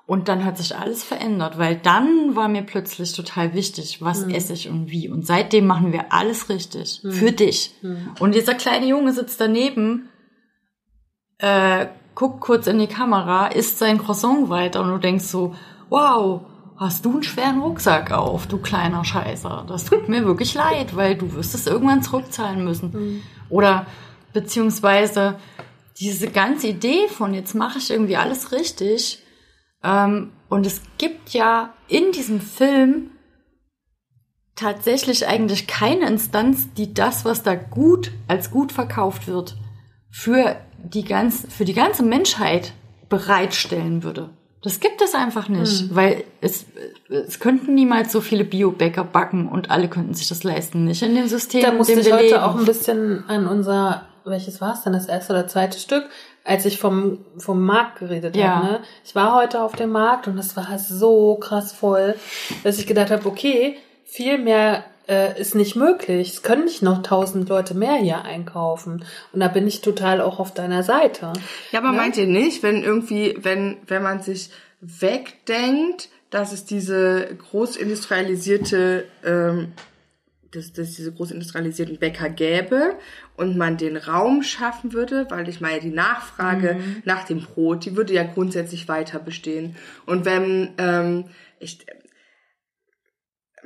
S3: und dann hat sich alles verändert, weil dann war mir plötzlich total wichtig, was esse ich und wie. Und seitdem machen wir alles richtig für dich. Und dieser kleine Junge sitzt daneben äh, guckt kurz in die Kamera, isst sein Croissant weiter und du denkst so, wow, hast du einen schweren Rucksack auf, du kleiner Scheißer. Das tut mir wirklich leid, weil du wirst es irgendwann zurückzahlen müssen. Oder beziehungsweise diese ganze Idee von jetzt mache ich irgendwie alles richtig. Ähm, und es gibt ja in diesem Film tatsächlich eigentlich keine Instanz, die das, was da gut als gut verkauft wird, für die ganz, für die ganze Menschheit bereitstellen würde. Das gibt es einfach nicht, weil es, es könnten niemals so viele Biobäcker backen und alle könnten sich das leisten. Nicht in dem System,
S1: Da musste
S3: dem
S1: ich heute
S3: leben.
S1: auch ein bisschen an unser, welches war es denn, das erste oder zweite Stück, als ich vom, vom Markt geredet
S3: Ja.
S1: habe. Ne? Ich war heute auf dem Markt und es war so krass voll, dass ich gedacht habe, okay, viel mehr äh, ist nicht möglich. Es können nicht noch tausend Leute mehr hier einkaufen. Und da bin ich total auch auf deiner Seite.
S2: Ja, aber meint ihr nicht, wenn irgendwie, wenn, wenn man sich wegdenkt, dass es diese großindustrialisierte, ähm, dass, dass es diese großindustrialisierten Bäcker gäbe und man den Raum schaffen würde, weil ich meine, die Nachfrage nach dem Brot, die würde ja grundsätzlich weiter bestehen. Und wenn, ähm, ich,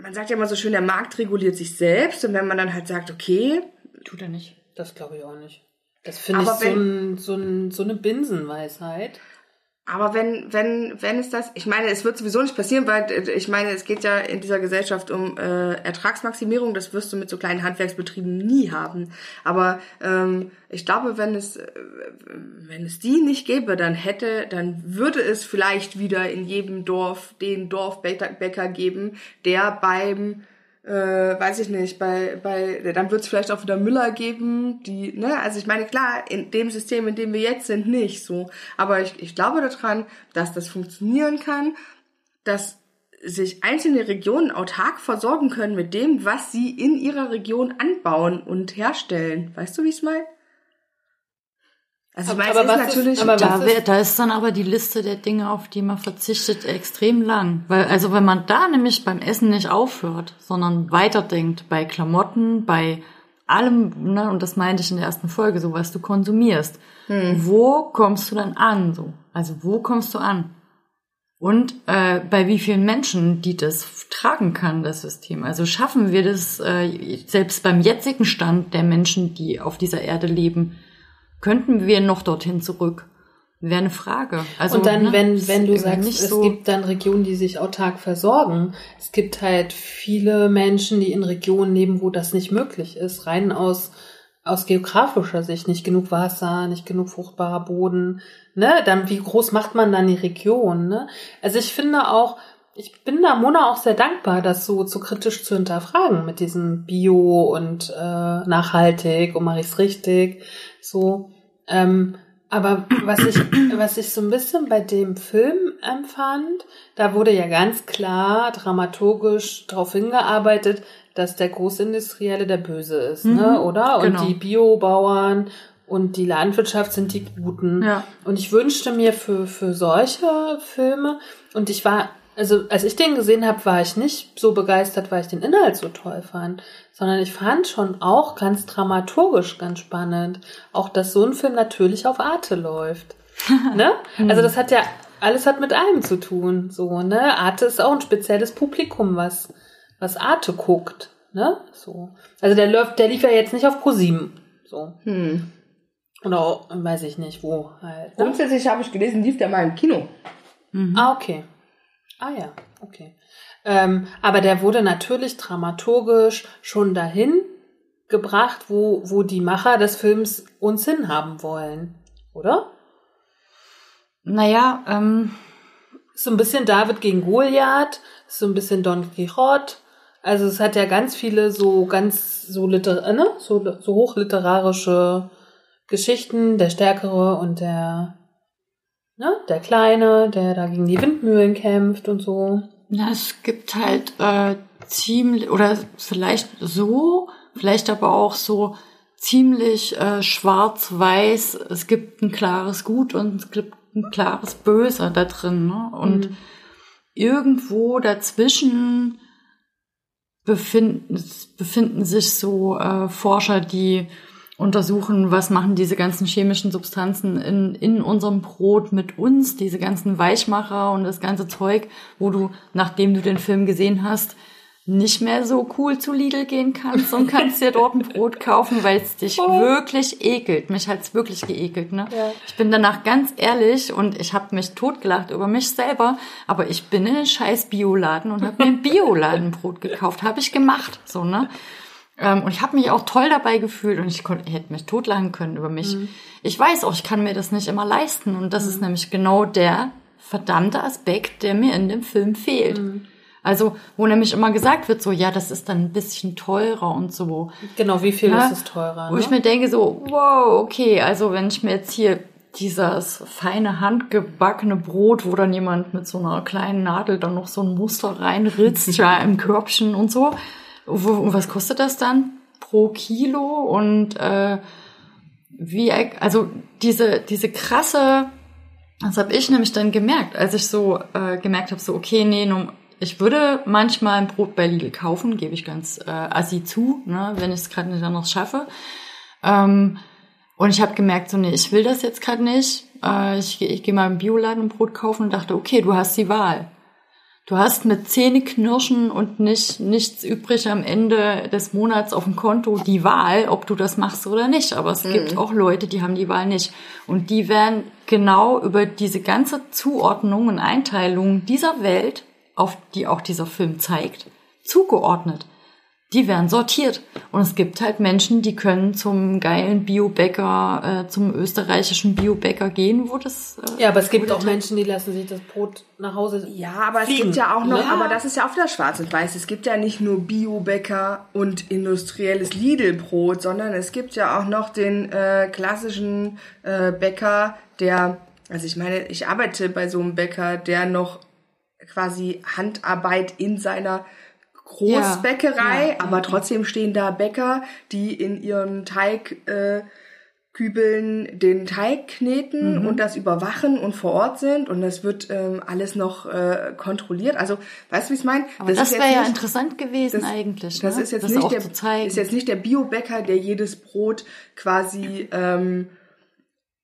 S2: man sagt ja immer so schön, der Markt reguliert sich selbst und wenn man dann halt sagt, okay,
S3: Tut er nicht.
S1: Das glaube ich auch nicht. Das finde ich so, ein, so, ein, so eine Binsenweisheit.
S2: Aber wenn, wenn, wenn es das, ich meine, es wird sowieso nicht passieren, weil äh, ich meine, es geht ja in dieser Gesellschaft um äh, Ertragsmaximierung, das wirst du mit so kleinen Handwerksbetrieben nie haben. Aber ähm, ich glaube, wenn es, äh, wenn es die nicht gäbe, dann hätte, dann würde es vielleicht wieder in jedem Dorf den Dorfbäcker geben, der beim äh, weiß ich nicht, bei, bei, dann wird es vielleicht auch wieder Müller geben, die, ne, also ich meine, klar, in dem System, in dem wir jetzt sind, nicht so. Aber ich, ich glaube daran, dass das funktionieren kann, dass sich einzelne Regionen autark versorgen können mit dem, was sie in ihrer Region anbauen und herstellen. Weißt du, wie ich es meine? Also ich
S1: Aber-
S2: meine, es
S1: aber
S2: ist
S1: was ist-
S2: natürlich,
S1: aber
S3: Da,
S1: ist-
S3: da ist dann aber die Liste der Dinge, auf die man verzichtet, extrem lang. Weil, also wenn man da nämlich beim Essen nicht aufhört, sondern weiterdenkt bei Klamotten, bei allem, ne, und das meinte ich in der ersten Folge, so was du konsumierst. Wo kommst du dann an? So? Also wo kommst du an? Und äh, bei wie vielen Menschen, die das tragen kann, das System. Also schaffen wir das äh, selbst beim jetzigen Stand der Menschen, die auf dieser Erde leben, könnten wir noch dorthin zurück? Wäre eine Frage. Also,
S1: und dann,
S3: ne,
S1: wenn, wenn du sagst, es
S3: so,
S1: gibt dann Regionen, die sich autark versorgen. Es gibt halt viele Menschen, die in Regionen leben, wo das nicht möglich ist. Rein aus, aus geografischer Sicht. Nicht genug Wasser, nicht genug fruchtbarer Boden. Ne? Dann, wie groß macht man dann die Region? Ne? Also ich finde auch, ich bin da Mona auch sehr dankbar, das so, so kritisch zu hinterfragen mit diesem Bio und äh, nachhaltig und mache ich's richtig. So, ähm, Aber was ich, was ich so ein bisschen bei dem Film empfand, da wurde ja ganz klar dramaturgisch darauf hingearbeitet, dass der Großindustrielle der Böse ist, ne, oder? Und
S3: genau.
S1: die Biobauern und die Landwirtschaft sind die Guten.
S3: Ja.
S1: Und ich wünschte mir für, für solche Filme, und ich war, also als ich den gesehen habe, war ich nicht so begeistert, weil ich den Inhalt so toll fand, sondern ich fand schon auch ganz dramaturgisch ganz spannend, auch dass so ein Film natürlich auf Arte läuft. ne? Also das hat ja, alles hat mit allem zu tun, so, ne? Arte ist auch ein spezielles Publikum, was, was Arte guckt, ne? So. Also der läuft, der lief ja jetzt nicht auf ProSieben, so.
S2: Hm.
S1: Oder weiß ich nicht, wo halt. Ne?
S2: Grundsätzlich habe ich gelesen, lief der mal im Kino.
S1: Ah, okay. Ah ja, okay. Ähm, aber der wurde natürlich dramaturgisch schon dahin gebracht, wo, wo die Macher des Films uns hinhaben wollen, oder?
S3: Naja, ähm,
S1: so ein bisschen David gegen Goliath, so ein bisschen Don Quixote. Also es hat ja ganz viele so ganz so liter äh, ne? so, so hochliterarische Geschichten, der Stärkere und der ne? der Kleine, der da gegen die Windmühlen kämpft und so.
S3: na, es gibt halt äh, ziemlich, oder vielleicht so, vielleicht aber auch so ziemlich äh, schwarz-weiß. Es gibt ein klares Gut und es gibt ein klares Böse da drin. Ne? Und irgendwo dazwischen befinden, befinden sich so äh, Forscher, die untersuchen, was machen diese ganzen chemischen Substanzen in, in unserem Brot mit uns, diese ganzen Weichmacher und das ganze Zeug, wo du, nachdem du den Film gesehen hast, nicht mehr so cool zu Lidl gehen kannst und kannst dir dort ein Brot kaufen, weil es dich wirklich ekelt. Mich hat's wirklich geekelt. Ne?
S1: Ja.
S3: Ich bin danach ganz ehrlich und ich habe mich totgelacht über mich selber, aber ich bin in den scheiß Bioladen und habe mir ein Bioladenbrot gekauft. Habe ich gemacht. So, ne? Ähm, und ich habe mich auch toll dabei gefühlt und ich, konnte, ich hätte mich totlachen können über mich. Ich weiß auch, ich kann mir das nicht immer leisten. Und das ist nämlich genau der verdammte Aspekt, der mir in dem Film fehlt. Also, wo nämlich immer gesagt wird, so, ja, das ist dann ein bisschen teurer und so.
S1: Genau, wie viel
S3: Ja,
S1: ist es teurer?
S3: Wo
S1: Ne?
S3: ich mir denke, so, wow, okay, also wenn ich mir jetzt hier dieses feine handgebackene Brot, wo dann jemand mit so einer kleinen Nadel dann noch so ein Muster reinritzt, ja, im Körbchen und so. Wo, was kostet das dann pro Kilo? Und äh, wie, also diese, diese krasse, das habe ich nämlich dann gemerkt, als ich so äh, gemerkt habe, so, okay, nee, nun, ich würde manchmal ein Brot bei Lidl kaufen, gebe ich ganz äh, assi zu, ne, wenn ich es gerade nicht anders schaffe. Ähm, und ich habe gemerkt, so, nee, ich will das jetzt gerade nicht. Äh, ich ich gehe mal im Bioladen ein Brot kaufen und dachte, okay, du hast die Wahl. Du hast mit Zähneknirschen und nicht nichts übrig am Ende des Monats auf dem Konto die Wahl, ob du das machst oder nicht. Aber es gibt auch Leute, die haben die Wahl nicht. Und die werden genau über diese ganze Zuordnung und Einteilung dieser Welt, auf die auch dieser Film zeigt, zugeordnet. Die werden sortiert. Und es gibt halt Menschen, die können zum geilen Biobäcker, äh, zum österreichischen Biobäcker gehen, wo das. Äh,
S1: Ja, aber es gibt auch Menschen, die lassen sich das Brot nach Hause.
S2: Ja, aber es
S1: fliegen.
S2: gibt ja auch noch,
S1: Ja.
S2: aber das ist ja auch wieder schwarz und weiß. Es gibt ja nicht nur Biobäcker und industrielles Lidl-Brot, sondern es gibt ja auch noch den äh, klassischen äh, Bäcker, der, also ich meine, ich arbeite bei so einem Bäcker, der noch quasi Handarbeit in seiner Großbäckerei,
S3: Ja, ja,
S2: aber trotzdem stehen da Bäcker, die in ihren Teig äh, Kübeln den Teig kneten
S3: Mhm.
S2: und das überwachen und vor Ort sind und das wird ähm, alles noch äh, kontrolliert. Also, weißt du, wie ich es meine?
S3: aber das, wäre ja
S2: nicht-
S3: interessant gewesen
S2: das-
S3: eigentlich.
S2: Das
S3: ne?
S2: ist jetzt
S3: das
S2: nicht der, ist jetzt nicht der Biobäcker, der jedes Brot quasi ähm,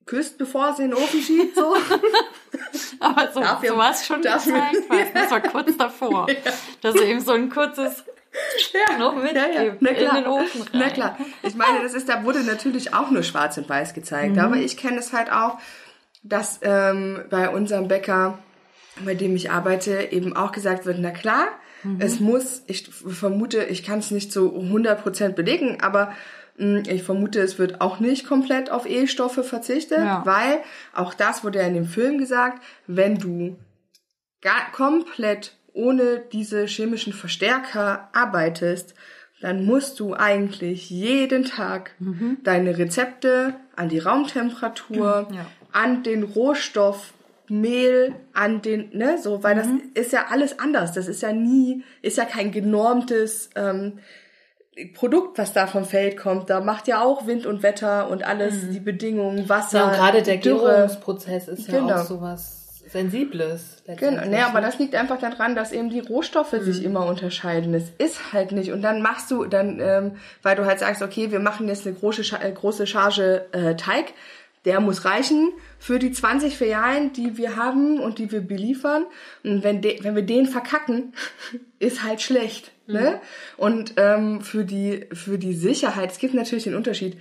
S2: küsst, bevor es in den Ofen schiebt. So.
S3: Aber so,
S2: Dafür-
S3: so war es schon
S2: dafür-
S3: gezeigt, das war kurz davor. Dass er eben so ein kurzes noch mitgibt
S2: Na
S3: in
S2: klar.
S3: den Ofen rein.
S2: Na klar. Ich meine, das ist, da wurde natürlich auch nur schwarz und weiß gezeigt.
S3: Mhm.
S2: Aber ich kenne es halt auch, dass ähm, bei unserem Bäcker, bei dem ich arbeite, eben auch gesagt wird, na klar,
S3: Mhm.
S2: es muss, ich vermute, ich kann es nicht so 100% belegen, aber ich vermute, es wird auch nicht komplett auf E-Stoffe verzichtet,
S3: Ja.
S2: weil auch das wurde ja in dem Film gesagt, wenn du gar komplett ohne diese chemischen Verstärker arbeitest, dann musst du eigentlich jeden Tag deine Rezepte an die Raumtemperatur
S3: Ja.
S2: an den Rohstoff Mehl, an den, ne, so, weil das ist ja alles anders. Das ist ja nie, ist ja kein genormtes ähm, Produkt, was da vom Feld kommt. Da macht ja auch Wind und Wetter und alles, die Bedingungen, Wasser,
S1: Ja, und gerade der. Gärungsprozess ist ja
S2: Genau.
S1: auch sowas Sensibles.
S2: Genau, ne, aber das liegt einfach daran, dass eben die Rohstoffe sich
S1: Mhm.
S2: immer unterscheiden. Es ist halt nicht. Und dann machst du, dann, ähm, weil du halt sagst, okay, wir machen jetzt eine große, Scha- äh, große Charge äh, Teig, der muss reichen für die 20 Filialen, die wir haben und die wir beliefern. Und wenn, wenn wir den verkacken, ist halt schlecht. Ne? Und ähm, für, die, für die Sicherheit, es gibt natürlich den Unterschied,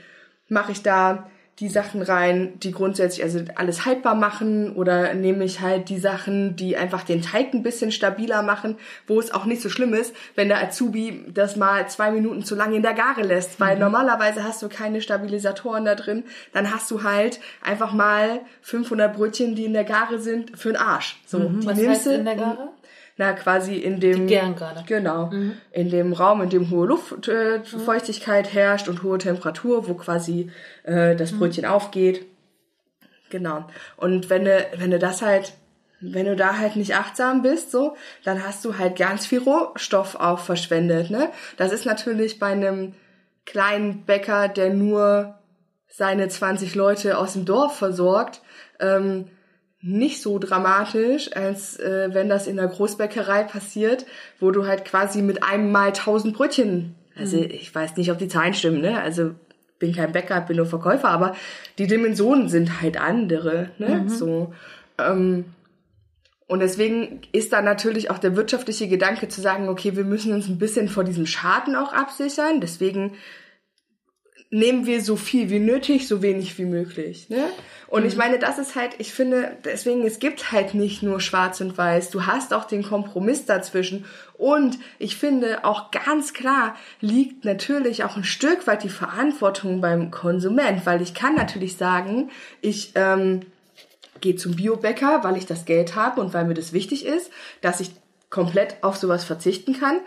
S2: mache ich da die Sachen rein, die grundsätzlich also alles haltbar machen oder nehme ich halt die Sachen, die einfach den Teig ein bisschen stabiler machen, wo es auch nicht so schlimm ist, wenn der Azubi das mal zwei Minuten zu lange in der Gare lässt, weil normalerweise hast du keine Stabilisatoren da drin, dann hast du halt einfach mal 500 Brötchen, die in der Gare sind, für den Arsch. So, die
S1: Was
S2: nimmst
S1: heißt
S2: du
S1: in der Gare?
S2: Na, quasi in dem.
S1: Die gären gerade.
S2: Genau. In dem Raum, in dem hohe Luftfeuchtigkeit äh, Feuchtigkeit herrscht und hohe Temperatur, wo quasi äh, das Brötchen aufgeht. Genau. Und wenn du, wenn du das halt, wenn du da halt nicht achtsam bist, so, dann hast du halt ganz viel Rohstoff auch verschwendet, ne? Das ist natürlich bei einem kleinen Bäcker, der nur seine 20 Leute aus dem Dorf versorgt, ähm, nicht so dramatisch, als äh, wenn das in der Großbäckerei passiert, wo du halt quasi mit einem Mal 1000 Brötchen, also ich weiß nicht, ob die Zahlen stimmen, ne? Also bin kein Bäcker, bin nur Verkäufer, aber die Dimensionen sind halt andere, ne? So. Ähm, und deswegen ist da natürlich auch der wirtschaftliche Gedanke zu sagen, okay, wir müssen uns ein bisschen vor diesem Schaden auch absichern. Deswegen nehmen wir so viel wie nötig, so wenig wie möglich. Ne? Und ich meine, das ist halt, ich finde, deswegen, es gibt halt nicht nur schwarz und weiß. Du hast auch den Kompromiss dazwischen. Und ich finde auch ganz klar liegt natürlich auch ein Stück weit die Verantwortung beim Konsument, weil ich kann natürlich sagen, ich ähm, gehe zum Biobäcker, weil ich das Geld habe und weil mir das wichtig ist, dass ich komplett auf sowas verzichten kann.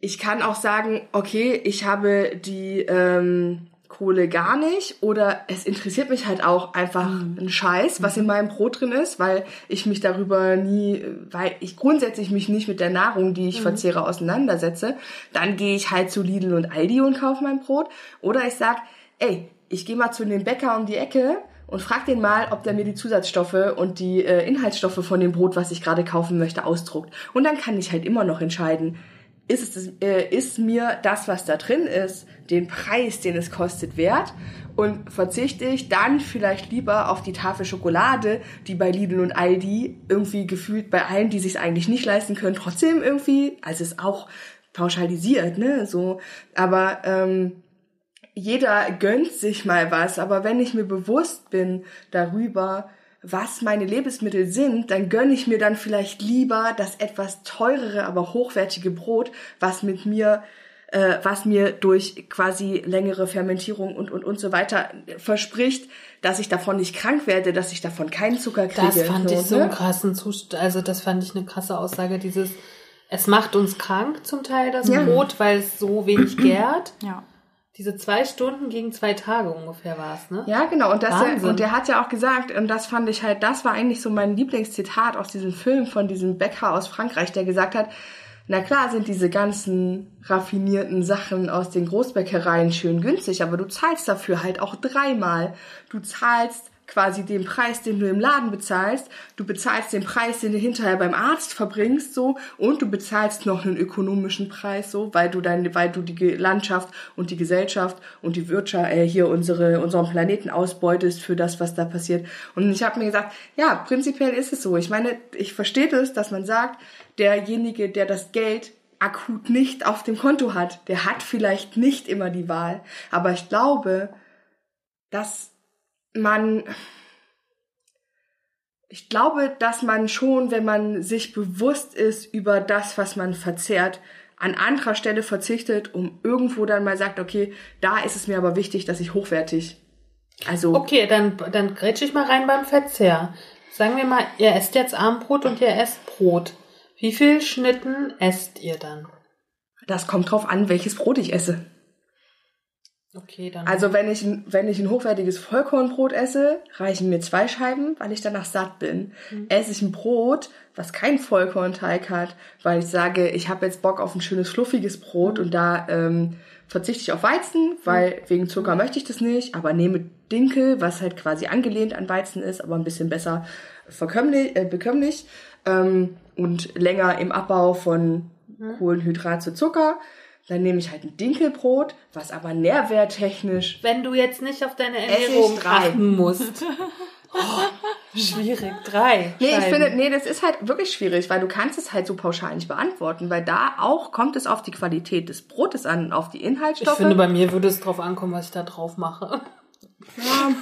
S2: Ich kann auch sagen, okay, ich habe die ähm, Kohle gar nicht oder es interessiert mich halt auch einfach ein Scheiß, was in meinem Brot drin ist, weil ich mich darüber nie, weil ich grundsätzlich mich nicht mit der Nahrung, die ich verzehre, auseinandersetze. Dann gehe ich halt zu Lidl und Aldi und kaufe mein Brot. Oder ich sag, ey, ich gehe mal zu dem Bäcker um die Ecke und frag den mal, ob der mir die Zusatzstoffe und die äh, Inhaltsstoffe von dem Brot, was ich gerade kaufen möchte, ausdruckt. Und dann kann ich halt immer noch entscheiden, ist, es, äh, ist mir das, was da drin ist, den Preis, den es kostet, wert? Und verzichte ich dann vielleicht lieber auf die Tafel Schokolade, die bei Lidl und Aldi irgendwie gefühlt bei allen, die sich eigentlich nicht leisten können, trotzdem irgendwie, also es ist auch pauschalisiert, ne, so, aber ähm, jeder gönnt sich mal was, aber wenn ich mir bewusst bin darüber, was meine Lebensmittel sind, dann gönne ich mir dann vielleicht lieber das etwas teurere, aber hochwertige Brot, was mit mir, äh, was mir durch quasi längere Fermentierung und und und so weiter verspricht, dass ich davon nicht krank werde, dass ich davon keinen Zucker kriege.
S1: Das fand ich so
S2: ne?
S1: einen krassen Zustand. Also das fand ich eine krasse Aussage. Dieses, es macht uns krank zum Teil das
S2: Ja.
S1: Brot, weil es so wenig gärt.
S3: Ja.
S1: Diese zwei Stunden gegen zwei Tage ungefähr war es, ne?
S2: Ja, genau. Und, das,
S1: Wahnsinn.
S2: und der hat ja auch gesagt, und das fand ich halt, das war eigentlich so mein Lieblingszitat aus diesem Film von diesem Bäcker aus Frankreich, der gesagt hat, na klar sind diese ganzen raffinierten Sachen aus den Großbäckereien schön günstig, aber du zahlst dafür halt auch dreimal. Du zahlst quasi den Preis, den du im Laden bezahlst, du bezahlst den Preis, den du hinterher beim Arzt verbringst, so, und du bezahlst noch einen ökonomischen Preis, so, weil du deine, weil du die Landschaft und die Gesellschaft und die Wirtschaft, äh, hier unsere, unseren Planeten ausbeutest für das, was da passiert. Und ich habe mir gesagt, ja, prinzipiell ist es so. Ich meine, ich verstehe das, dass man sagt, derjenige, der das Geld akut nicht auf dem Konto hat, der hat vielleicht nicht immer die Wahl. Aber ich glaube, dass man, ich glaube, dass man schon, wenn man sich bewusst ist über das, was man verzehrt, an anderer Stelle verzichtet, um irgendwo dann mal sagt, okay, da ist es mir aber wichtig, dass ich hochwertig, also
S1: Okay, dann, dann grätsch ich mal rein beim Verzehr. Sagen wir mal, ihr esst jetzt Armbrot und ihr esst Brot. Wie viel Schnitten esst ihr dann?
S2: das kommt drauf an, welches Brot ich esse.
S1: Okay, dann.
S2: Also wenn ich, ein- wenn ich ein hochwertiges Vollkornbrot esse, reichen mir zwei Scheiben, weil ich danach satt bin. Esse ich ein Brot, was keinen Vollkornteig hat, weil ich sage, ich habe jetzt Bock auf ein schönes fluffiges Brot und da ähm, verzichte ich auf Weizen, weil wegen Zucker möchte ich das nicht, aber nehme Dinkel, was halt quasi angelehnt an Weizen ist, aber ein bisschen besser verkömmlich, äh, bekömmlich ähm, und länger im Abbau von Kohlenhydrat zu Zucker. Dann nehme ich halt ein Dinkelbrot, was aber nährwerttechnisch
S1: Wenn du jetzt nicht auf deine
S2: ich
S1: Ernährung
S2: drei.
S1: achten musst. Oh, schwierig. Drei.
S2: Nee, ich finde, nee, das ist halt wirklich schwierig, weil du kannst es halt so pauschal nicht beantworten, weil da auch kommt es auf die Qualität des Brotes an, auf die
S1: Ich
S2: Inhaltsstoffe.
S1: finde, bei mir würde es drauf ankommen, was ich da drauf mache.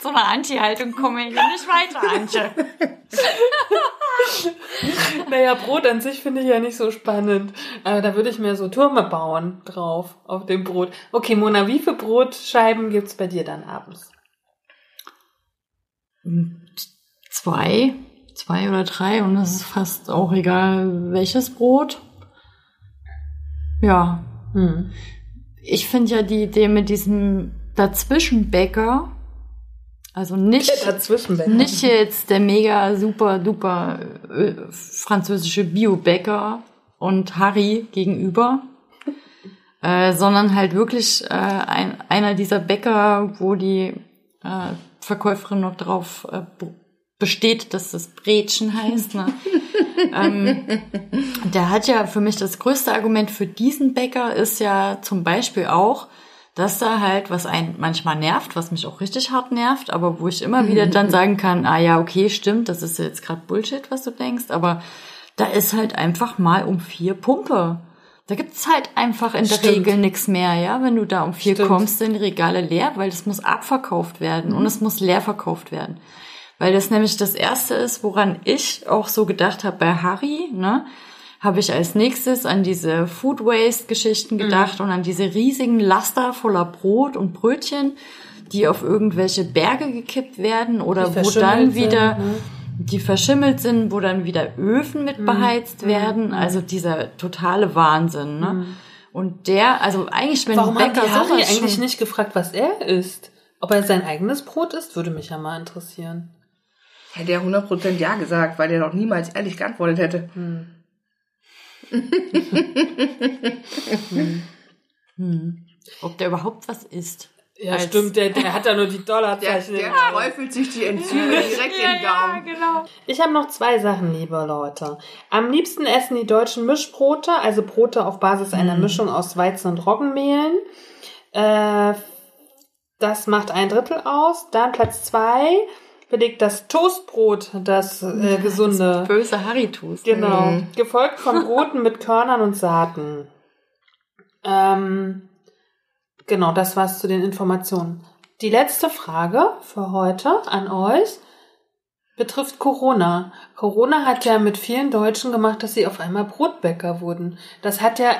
S3: So eine Anti-Haltung komme ich nicht weiter, Antje.
S1: Naja, Brot an sich finde ich ja nicht so spannend. Aber da würde ich mir so Türme bauen drauf, auf dem Brot. Okay, Mona, wie viele Brotscheiben gibt's bei dir dann abends?
S3: Zwei, zwei oder drei und es ist fast auch egal, welches Brot. Ja,
S1: Hm.
S3: ich finde ja die Idee mit diesem Dazwischenbäcker, also nicht, nicht jetzt der mega super duper äh, französische Biobäcker und Harry gegenüber, äh, sondern halt wirklich äh, ein, einer dieser Bäcker, wo die äh, Verkäuferin noch drauf äh, besteht, dass das Bretchen heißt. Ne? ähm, der hat ja für mich das größte Argument für diesen Bäcker ist ja zum Beispiel auch, dass da halt, was einen manchmal nervt, was mich auch richtig hart nervt, aber wo ich immer wieder dann sagen kann, ah ja, okay, stimmt, das ist jetzt gerade Bullshit, was du denkst, aber da ist halt einfach mal um vier Pumpe. Da gibt's halt einfach in der
S1: Stimmt.
S3: Regel nichts mehr, ja. Wenn du da um vier
S1: Stimmt.
S3: kommst, sind die Regale leer, weil das muss abverkauft werden und es muss leer verkauft werden. Weil das nämlich das erste ist, woran ich auch so gedacht habe bei Harry, ne? Habe ich als nächstes an diese Food Waste Geschichten
S1: Mhm.
S3: gedacht und an diese riesigen Laster voller Brot und Brötchen, die auf irgendwelche Berge gekippt werden oder wo dann
S1: sind,
S3: wieder
S1: ne?
S3: die verschimmelt sind, wo dann wieder Öfen mit beheizt
S1: Mhm.
S3: werden. Also dieser totale Wahnsinn, ne? Und der, also eigentlich, wenn
S1: Warum
S3: ein
S1: haben die
S3: Bäcker
S1: Harry eigentlich
S3: schon,
S1: nicht gefragt, was er isst? Ob er sein eigenes Brot isst, würde mich ja mal interessieren.
S2: Hätte er 100% Ja gesagt, weil der noch niemals ehrlich geantwortet hätte.
S3: Ob der überhaupt was isst.
S1: Ja,
S3: Als-
S1: stimmt, der, der hat da nur die
S2: Der,
S1: Dollarzeichen.
S2: der
S1: Auge.
S2: träufelt sich die Enzyme direkt in den Gaumen.
S3: genau.
S1: Ich habe noch zwei Sachen, liebe Leute. Am liebsten essen die Deutschen Mischbrote, also Brote auf Basis einer Mischung aus Weizen- und Roggenmehlen. Äh, das macht ein Drittel aus. Dann Platz zwei belegt das Toastbrot, das äh, gesunde.
S3: Böse Harry-Toast.
S1: Genau. Gefolgt von Broten mit Körnern und Saaten. Ähm, genau, das war's zu den Informationen. Die letzte Frage für heute an euch betrifft Corona. Corona hat ja mit vielen Deutschen gemacht, dass sie auf einmal Brotbäcker wurden. Das hat ja,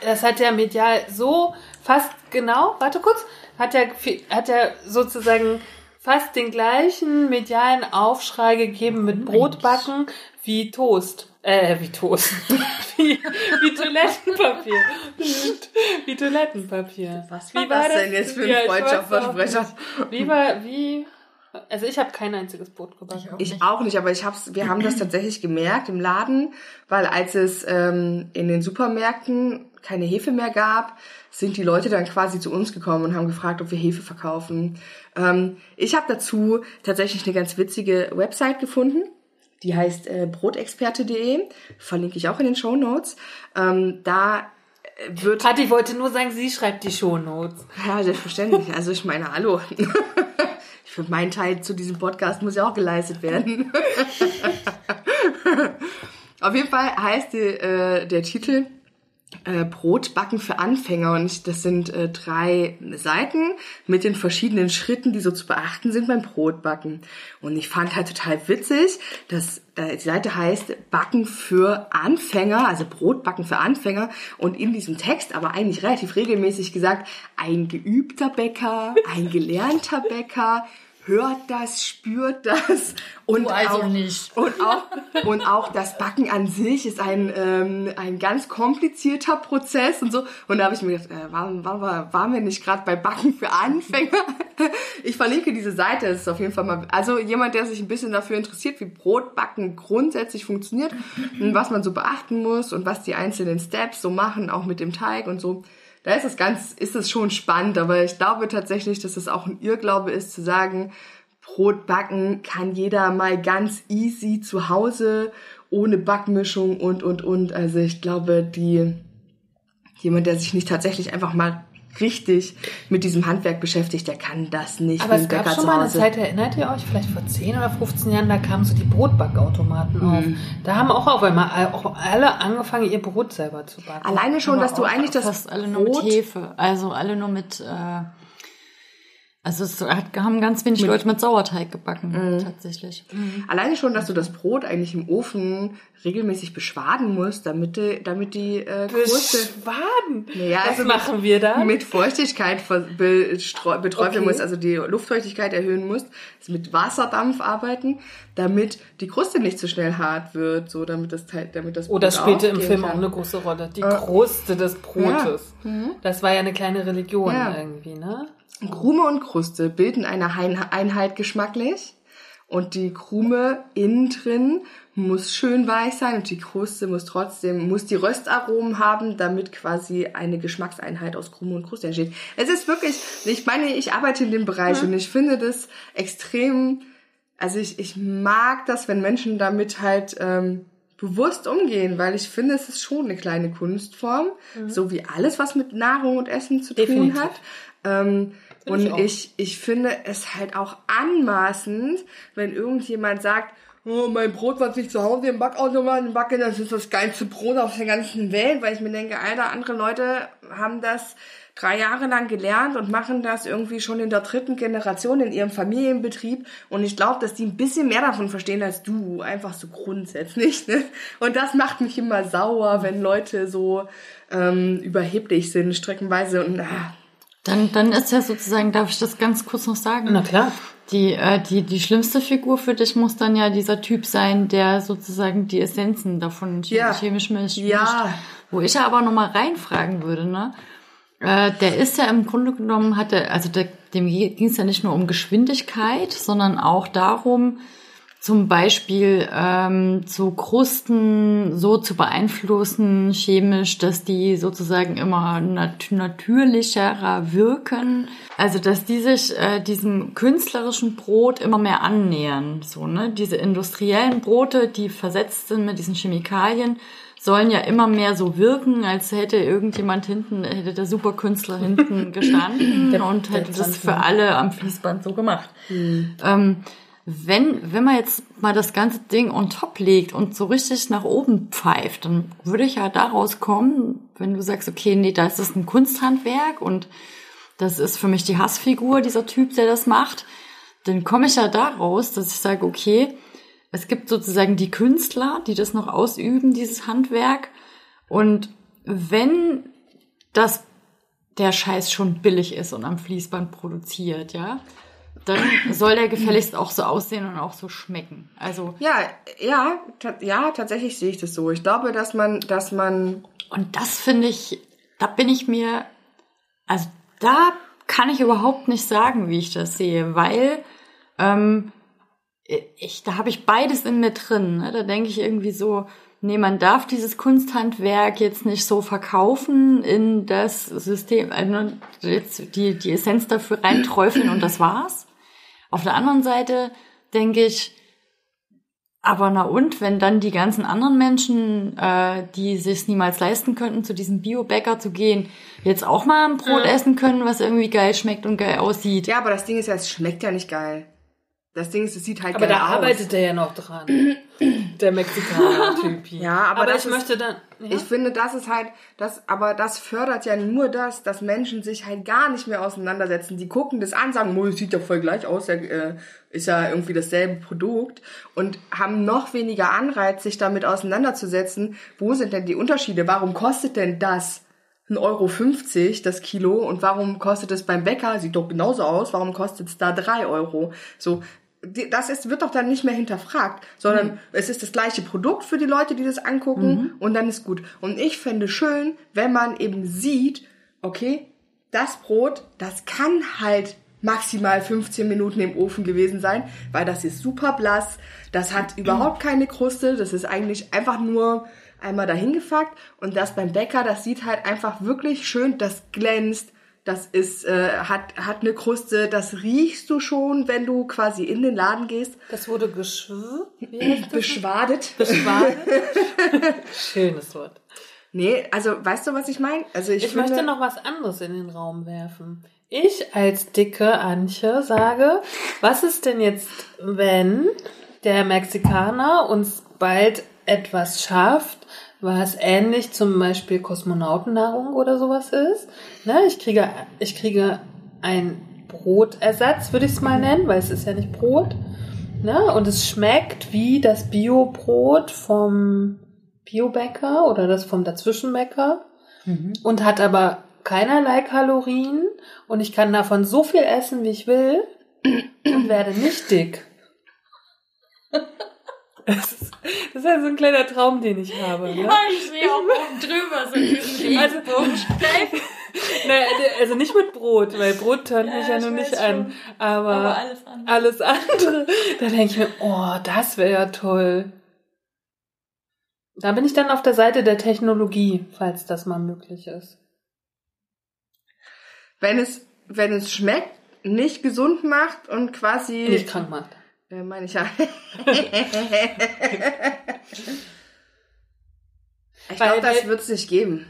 S1: das hat ja medial so fast genau, warte kurz, hat ja, hat ja sozusagen fast den gleichen medialen Aufschrei gegeben mit Brotbacken wie Toast. Äh, wie Toast. wie, wie Toilettenpapier. wie Toilettenpapier.
S2: Was
S1: Wie
S2: war das denn jetzt für ein
S1: Ja, ich
S2: freudscher
S1: weiß auch
S2: Versprecher?
S1: nicht. Wie war, wie, also ich habe kein einziges Brot gebacken.
S2: Ich auch nicht, aber ich hab's, wir haben das tatsächlich gemerkt im Laden, weil als es ähm, in den Supermärkten keine Hefe mehr gab, sind die Leute dann quasi zu uns gekommen und haben gefragt, ob wir Hefe verkaufen. Ähm, ich habe dazu tatsächlich eine ganz witzige Website gefunden. Die heißt äh, brotexperte.de, verlinke ich auch in den Show Notes. Ähm, da äh, wird
S1: Kathi wollte nur sagen, sie schreibt die Shownotes.
S2: ja, selbstverständlich. Also ich meine, hallo. Für meinen Teil zu diesem Podcast muss ja auch geleistet werden. Auf jeden Fall heißt die, äh, der Titel äh, Brotbacken für Anfänger und das sind äh, drei Seiten mit den verschiedenen Schritten, die so zu beachten sind beim Brotbacken. Und ich fand halt total witzig, dass äh, die Seite heißt Backen für Anfänger, also Brotbacken für Anfänger und in diesem Text aber eigentlich relativ regelmäßig gesagt, ein geübter Bäcker, ein gelernter Bäcker, hört das, spürt das und
S3: also
S2: auch,
S3: nicht.
S2: Und auch, und auch das Backen an sich ist ein, ähm, ein ganz komplizierter Prozess und so. Und da habe ich mir gedacht, äh, waren, waren, waren wir nicht gerade bei Backen für Anfänger? Ich verlinke diese Seite, das ist auf jeden Fall mal, also jemand, der sich ein bisschen dafür interessiert, wie Brotbacken grundsätzlich funktioniert und was man so beachten muss und was die einzelnen Steps so machen, auch mit dem Teig und so. Da ist es ganz, ist es schon spannend, aber ich glaube tatsächlich, dass es auch ein Irrglaube ist, zu sagen, Brot backen kann jeder mal ganz easy zu Hause, ohne Backmischung und, und, und. Also ich glaube, die, jemand, der sich nicht tatsächlich einfach mal richtig mit diesem Handwerk beschäftigt, der kann das nicht.
S1: Aber es gab
S2: Bäcker
S1: schon
S2: zu
S1: mal eine. Zeit, erinnert ihr euch, vielleicht vor 10 oder 15 Jahren, da kamen so die Brotbackautomaten auf. Da haben auch auf einmal auch alle angefangen, ihr Brot selber zu backen.
S2: Alleine schon, dass du eigentlich das
S3: fast alle nur mit Hefe, also alle nur mit, äh, also es hat, haben ganz wenig Leute mit Sauerteig gebacken,
S2: Mhm.
S3: tatsächlich.
S2: Alleine schon, dass du das Brot eigentlich im Ofen regelmäßig beschwaden musst, damit die, damit die äh, Kruste
S1: Schwaden.
S2: Naja,
S1: Was
S2: also
S1: machen wir da?
S2: mit Feuchtigkeit beträufeln
S1: Okay.
S2: musst, also die Luftträchtigkeit erhöhen musst, also mit Wasserdampf arbeiten, damit die Kruste nicht so schnell hart wird, so damit das Teil, damit das
S1: Oh, das
S2: Brot
S1: spielte im Film
S2: kann.
S1: auch eine große Rolle. Die Kruste des Brotes.
S2: Mhm.
S1: Das war ja eine kleine Religion
S2: Ja.
S1: irgendwie, ne?
S2: Krume und Kruste bilden eine Einheit geschmacklich und die Krume innen drin muss schön weich sein und die Kruste muss trotzdem, muss die Röstaromen haben, damit quasi eine Geschmackseinheit aus Krume und Kruste entsteht. Es ist wirklich, ich meine, ich arbeite in dem Bereich und ich finde das extrem, also ich, ich mag das, wenn Menschen damit halt ähm, bewusst umgehen, weil ich finde, es ist schon eine kleine Kunstform, so wie alles, was mit Nahrung und Essen zu tun
S1: Definitiv.
S2: hat. Ähm,
S1: ich
S2: und
S1: auch.
S2: ich, ich finde es halt auch anmaßend, wenn irgendjemand sagt, oh, mein Brot, was ich zu Hause im Backautomaten backe, das ist das geilste Brot auf der ganzen Welt, weil ich mir denke, Alter, andere Leute haben das drei Jahre lang gelernt und machen das irgendwie schon in der dritten Generation in ihrem Familienbetrieb. Und ich glaube, dass die ein bisschen mehr davon verstehen als du, einfach so grundsätzlich. Ne? Und das macht mich immer sauer, wenn Leute so ähm, überheblich sind, streckenweise. Und ah,
S3: Dann, dann ist ja sozusagen, darf ich das ganz kurz noch sagen?
S1: Na klar.
S3: Die, äh, die, die schlimmste Figur für dich muss dann ja dieser Typ sein, der sozusagen die Essenzen davon chemisch,
S2: Ja.
S3: chemisch mischt.
S2: Ja.
S3: Wo ich ja aber nochmal reinfragen würde, ne? Äh, der ist ja im Grunde genommen, hatte, also der, dem ging es ja nicht nur um Geschwindigkeit, sondern auch darum, zum Beispiel ähm, so Krusten so zu beeinflussen chemisch, dass die sozusagen immer nat natürlicherer wirken. Also dass die sich äh, diesem künstlerischen Brot immer mehr annähern. So, ne? Diese industriellen Brote, die versetzt sind mit diesen Chemikalien, sollen ja immer mehr so wirken, als hätte irgendjemand hinten, hätte der Superkünstler hinten gestanden und hätte das für alle am Fließband so gemacht. Ähm, wenn, wenn man jetzt mal das ganze Ding on top legt und so richtig nach oben pfeift, dann würde ich ja daraus kommen, wenn du sagst, okay, nee, da ist es ein Kunsthandwerk und das ist für mich die Hassfigur, dieser Typ, der das macht, dann komme ich ja daraus, dass ich sage, okay, es gibt sozusagen die Künstler, die das noch ausüben, dieses Handwerk. Und wenn das der Scheiß schon billig ist und am Fließband produziert, ja, dann soll der gefälligst auch so aussehen und auch so schmecken. Also,
S2: Ja, ja, ta ja, tatsächlich sehe ich das so. Ich glaube, dass man, dass man,
S3: und das finde ich, da bin ich mir, also da kann ich überhaupt nicht sagen, wie ich das sehe, weil ähm, ich, da habe ich beides in mir drin. Ne? Da denke ich irgendwie so, nee, man darf dieses Kunsthandwerk jetzt nicht so verkaufen in das System, also jetzt die, die Essenz dafür reinträufeln und das war's. Auf der anderen Seite denke ich, aber na und, wenn dann die ganzen anderen Menschen, äh, die sich niemals leisten könnten, zu diesem Biobäcker zu gehen, jetzt auch mal ein Brot essen können, was irgendwie geil schmeckt und geil aussieht.
S2: ja, aber das Ding ist ja, es schmeckt ja nicht geil. Das Ding ist, es sieht halt
S1: Aber da
S2: aus.
S1: arbeitet er ja noch dran. Der Mexikaner-Typ hier.
S2: Ja, aber das
S1: ich
S2: ist-
S1: möchte dann. Ja?
S2: Ich finde, das ist halt, das, aber das fördert ja nur das, dass Menschen sich halt gar nicht mehr auseinandersetzen. Die gucken das an, sagen, oh, sieht ja voll gleich aus, ja, äh, ist ja irgendwie dasselbe Produkt und haben noch weniger Anreiz, sich damit auseinanderzusetzen. Wo sind denn die Unterschiede? Warum kostet denn das 1,50 Euro das Kilo und warum kostet es beim Bäcker, sieht doch genauso aus, warum kostet es da 3 Euro? So, das ist, wird doch dann nicht mehr hinterfragt, sondern
S3: Mhm.
S2: es ist das gleiche Produkt für die Leute, die das angucken und dann ist gut. Und ich fände schön, wenn man eben sieht, okay, das Brot, das kann halt maximal 15 Minuten im Ofen gewesen sein, weil das ist super blass, das hat überhaupt keine Kruste, das ist eigentlich einfach nur einmal dahin gefackt und das beim Bäcker, das sieht halt einfach wirklich schön, das glänzt, das ist, äh, hat, hat eine Kruste, das riechst du schon, wenn du quasi in den Laden gehst,
S1: Das wurde geschw...
S2: Beschwadet.
S1: Beschwadet. Schönes Wort.
S2: Nee, also weißt du, was ich meine? Also ich,
S1: Ich
S2: finde,
S1: möchte noch was anderes in den Raum werfen. Ich als dicke Antje sage, was ist denn jetzt, wenn der Mexikaner uns bald etwas schafft, was ähnlich zum Beispiel Kosmonautennahrung oder sowas ist? Ne, ich kriege, ich kriege ein Brotersatz, würde ich es mal nennen, weil es ist ja nicht Brot. Ne? Und es schmeckt wie das Biobrot vom Biobäcker oder das vom Dazwischenbäcker und hat aber keinerlei Kalorien und ich kann davon so viel essen, wie ich will und werde nicht dick. Das ist, das ist ja so ein kleiner Traum, den ich habe. Ne?
S3: ich sehe auch oben drüber so diesen
S1: Also, naja, also nicht mit Brot, weil Brot tönt mich ja nun nicht an. Aber,
S3: Aber alles andere.
S1: alles andere, da denke ich mir, oh, das wäre ja toll. Da bin ich dann auf der Seite der Technologie, falls das mal möglich ist.
S2: wenn es, wenn es schmeckt, nicht gesund macht und quasi
S1: Nicht krank macht.
S2: Äh, meine ich ja. ich glaube, das wird es nicht geben.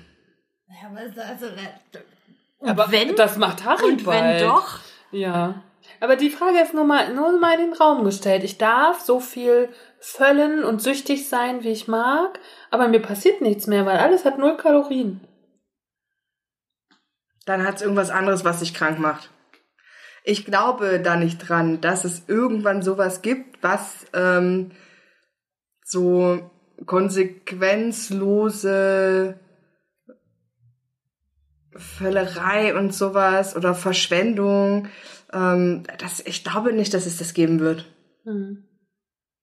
S3: Ja, aber also,
S1: Aber
S3: wenn,
S1: das macht Harry
S3: und wenn
S1: bald.
S3: doch,
S1: Ja. Aber die Frage ist nur mal, nur mal in den Raum gestellt. Ich darf so viel völlen und süchtig sein, wie ich mag, aber mir passiert nichts mehr, weil alles hat null Kalorien.
S2: Dann hat es irgendwas anderes, was dich krank macht. Ich glaube da nicht dran, dass es irgendwann sowas gibt, was ähm, so konsequenzlose Völlerei und sowas oder Verschwendung. Ähm, das, ich glaube nicht, dass es das geben wird.
S1: Hm.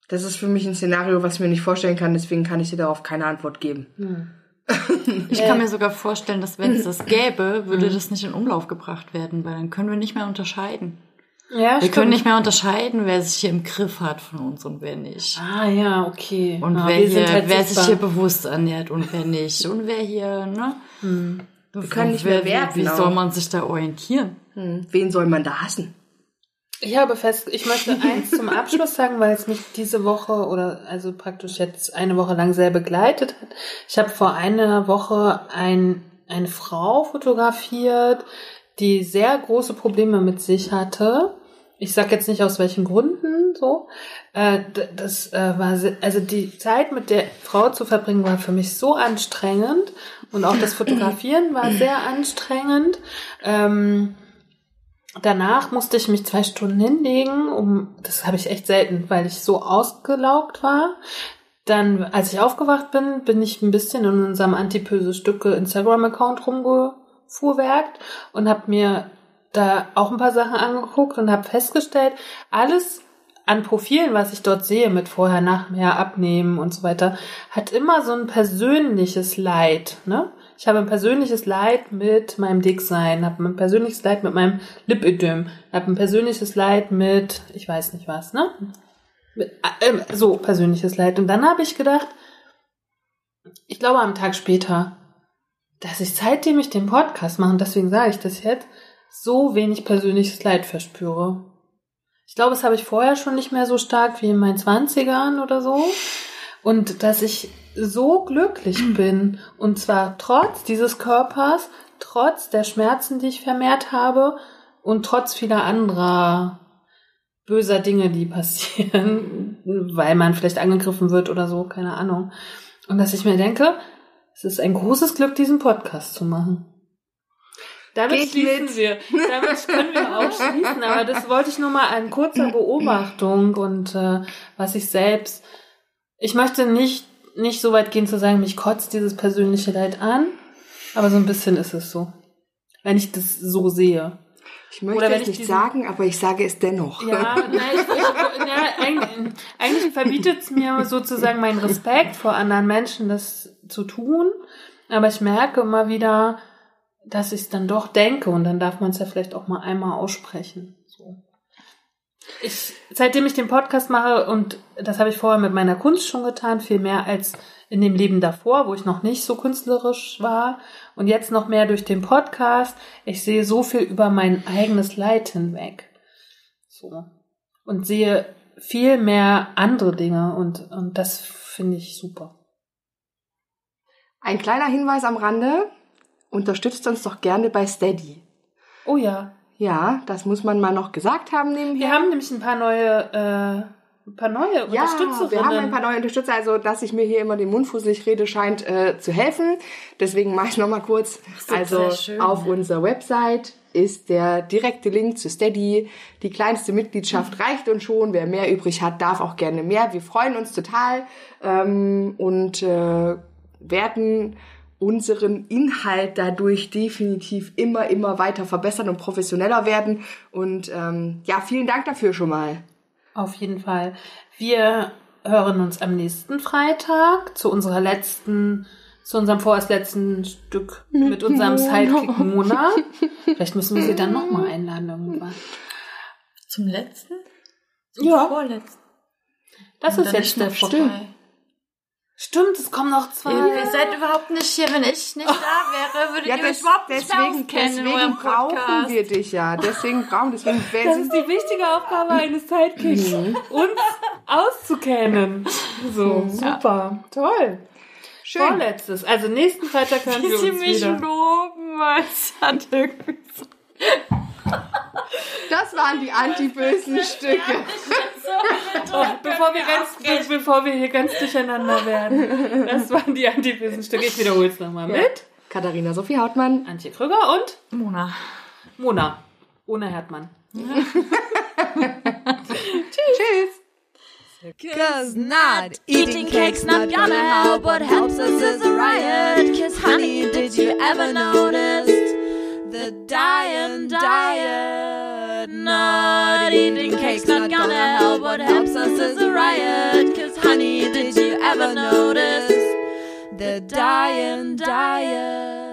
S2: Das ist für mich ein Szenario, was ich mir nicht vorstellen kann, deswegen kann ich dir darauf keine Antwort geben.
S1: Hm.
S3: ich kann mir sogar vorstellen, dass wenn es das gäbe, würde das nicht in Umlauf gebracht werden, weil dann können wir nicht mehr unterscheiden.
S1: Ja,
S3: Wir können nicht mehr unterscheiden, wer sich hier im Griff hat von uns und wer nicht.
S1: Ah ja, okay.
S3: Und
S1: ah,
S3: wer, hier,
S1: halt
S3: wer sich hier bewusst ernährt und wer nicht. Und wer hier, ne?
S2: Wir können nicht mehr
S3: Wie,
S2: werten.
S3: wie
S2: auch.
S3: soll man sich da orientieren?
S2: Hm. Wen soll man da hassen?
S1: Ich habe fest, ich möchte eins zum Abschluss sagen, weil es mich diese Woche oder also praktisch jetzt eine Woche lang sehr begleitet hat. Ich habe vor einer Woche ein, eine Frau fotografiert, die sehr große Probleme mit sich hatte. Ich sag jetzt nicht aus welchen Gründen so. Äh, das äh, war also die Zeit mit der Frau zu verbringen war für mich so anstrengend und auch das Fotografieren war sehr anstrengend. Danach musste ich mich zwei Stunden hinlegen, um, das habe ich echt selten, weil ich so ausgelaugt war. Dann, als ich aufgewacht bin, bin ich ein bisschen in unserem Antipöse Stücke Instagram-Account rumgefuhrwerkt und habe mir da auch ein paar Sachen angeguckt und habe festgestellt, alles an Profilen, was ich dort sehe, mit vorher, nachher, abnehmen und so weiter, hat immer so ein persönliches Leid, ne? Ich habe ein persönliches Leid mit meinem Dicksein, habe ein persönliches Leid mit meinem Lipödem, habe ein persönliches Leid mit, ich weiß nicht was, ne? Mit, äh, so persönliches Leid. Und dann habe ich gedacht, ich glaube am Tag später, dass ich seitdem ich den Podcast mache, und deswegen sage ich das jetzt, so wenig persönliches Leid verspüre. Ich glaube, das habe ich vorher schon nicht mehr so stark wie in meinen Zwanzigern oder so. Und dass ich so glücklich bin. Und zwar trotz dieses Körpers, trotz der Schmerzen, die ich vermehrt habe und trotz vieler anderer böser Dinge, die passieren, weil man vielleicht angegriffen wird oder so, keine Ahnung. Und dass ich mir denke, es ist ein großes Glück, diesen Podcast zu machen. Damit
S2: Geht
S1: schließen
S2: mit.
S1: wir. Damit können wir auch schließen. Aber das wollte ich nur mal an kurzer Beobachtung und äh, was ich selbst. Ich möchte nicht nicht so weit gehen zu sagen, mich kotzt dieses persönliche Leid an. Aber so ein bisschen ist es so. Wenn ich das so sehe.
S2: Ich möchte
S1: Oder wenn
S2: es
S1: ich
S2: nicht
S1: diesen-
S2: sagen, aber ich sage es dennoch.
S1: Ja, nein, ich, ja eigentlich, eigentlich verbietet es mir sozusagen meinen Respekt vor anderen Menschen, das zu tun. Aber ich merke immer wieder, dass ich es dann doch denke und dann darf man es ja vielleicht auch mal einmal aussprechen. So. Ich, seitdem ich den Podcast mache, und das habe ich vorher mit meiner Kunst schon getan, viel mehr als in dem Leben davor, wo ich noch nicht so künstlerisch war und jetzt noch mehr durch den Podcast, ich sehe so viel über mein eigenes Leid hinweg. So. Und sehe viel mehr andere Dinge und, und das finde ich super.
S2: Ein kleiner Hinweis am Rande. Unterstützt uns doch gerne bei Steady.
S1: Oh ja.
S2: Ja, das muss man mal noch gesagt haben nebenher.
S1: Wir haben nämlich ein paar neue, äh, ein paar neue
S2: Ja,
S1: Unterstützerinnen.
S2: wir haben ein paar neue Unterstützer, also dass ich mir hier immer den Mund fusselig rede, scheint äh, zu helfen. Deswegen mache ich noch mal kurz.
S3: so,
S2: also
S3: schön,
S2: auf
S3: ja.
S2: unserer Website ist der direkte Link zu Steady. Die kleinste Mitgliedschaft reicht uns schon. Wer mehr übrig hat, darf auch gerne mehr. Wir freuen uns total ähm, und äh, werden unseren Inhalt dadurch definitiv immer, immer weiter verbessern und professioneller werden. Und ähm, ja, vielen Dank dafür schon mal.
S1: Auf jeden Fall. Wir hören uns am nächsten Freitag zu unserer letzten, zu unserem vorerst letzten Stück mit unserem Sidekick Mona. Vielleicht müssen wir sie dann nochmal einladen irgendwann.
S3: Zum letzten? Zum
S1: Ja.
S3: vorletzten.
S1: Das
S3: Und
S1: ist jetzt der
S3: vorbei.
S1: Stimmt, es kommen noch zwei.
S3: Ihr seid überhaupt nicht hier. Wenn ich nicht da wäre, würdet
S2: Ja,
S3: ihr
S2: das,
S3: mich überhaupt nicht
S2: deswegen,
S3: auskennen in
S2: deswegen brauchen wir dich ja. Deswegen brauchen deswegen
S1: Das ist die wichtige Aufgabe eines Sidekicks, uns auszukennen. So, super, toll.
S2: schön.
S1: Vorletztes, also nächsten Freitag
S3: Wie
S1: wir
S3: sie
S1: uns
S3: mich
S1: wieder.
S3: loben, weil es hat irgendwie so
S2: Das waren die antibösen Stücke.
S1: Oh, bevor, wir ganz, be bevor wir hier ganz durcheinander werden. Das waren die antibösen Stücke. Ich wiederhole es nochmal mit.
S2: Katharina Sophie Hautmann.
S1: Antje Krüger und
S3: Mona.
S1: Mona. Ohne Herdmann.
S2: Tschüss.
S4: Cause not eating cake's not gonna help. What helps us is a riot. Cause honey, did you ever notice the dying diet? Not eating cake's not gonna help. What helps us is a riot. Cause honey, did you ever notice the dying diet?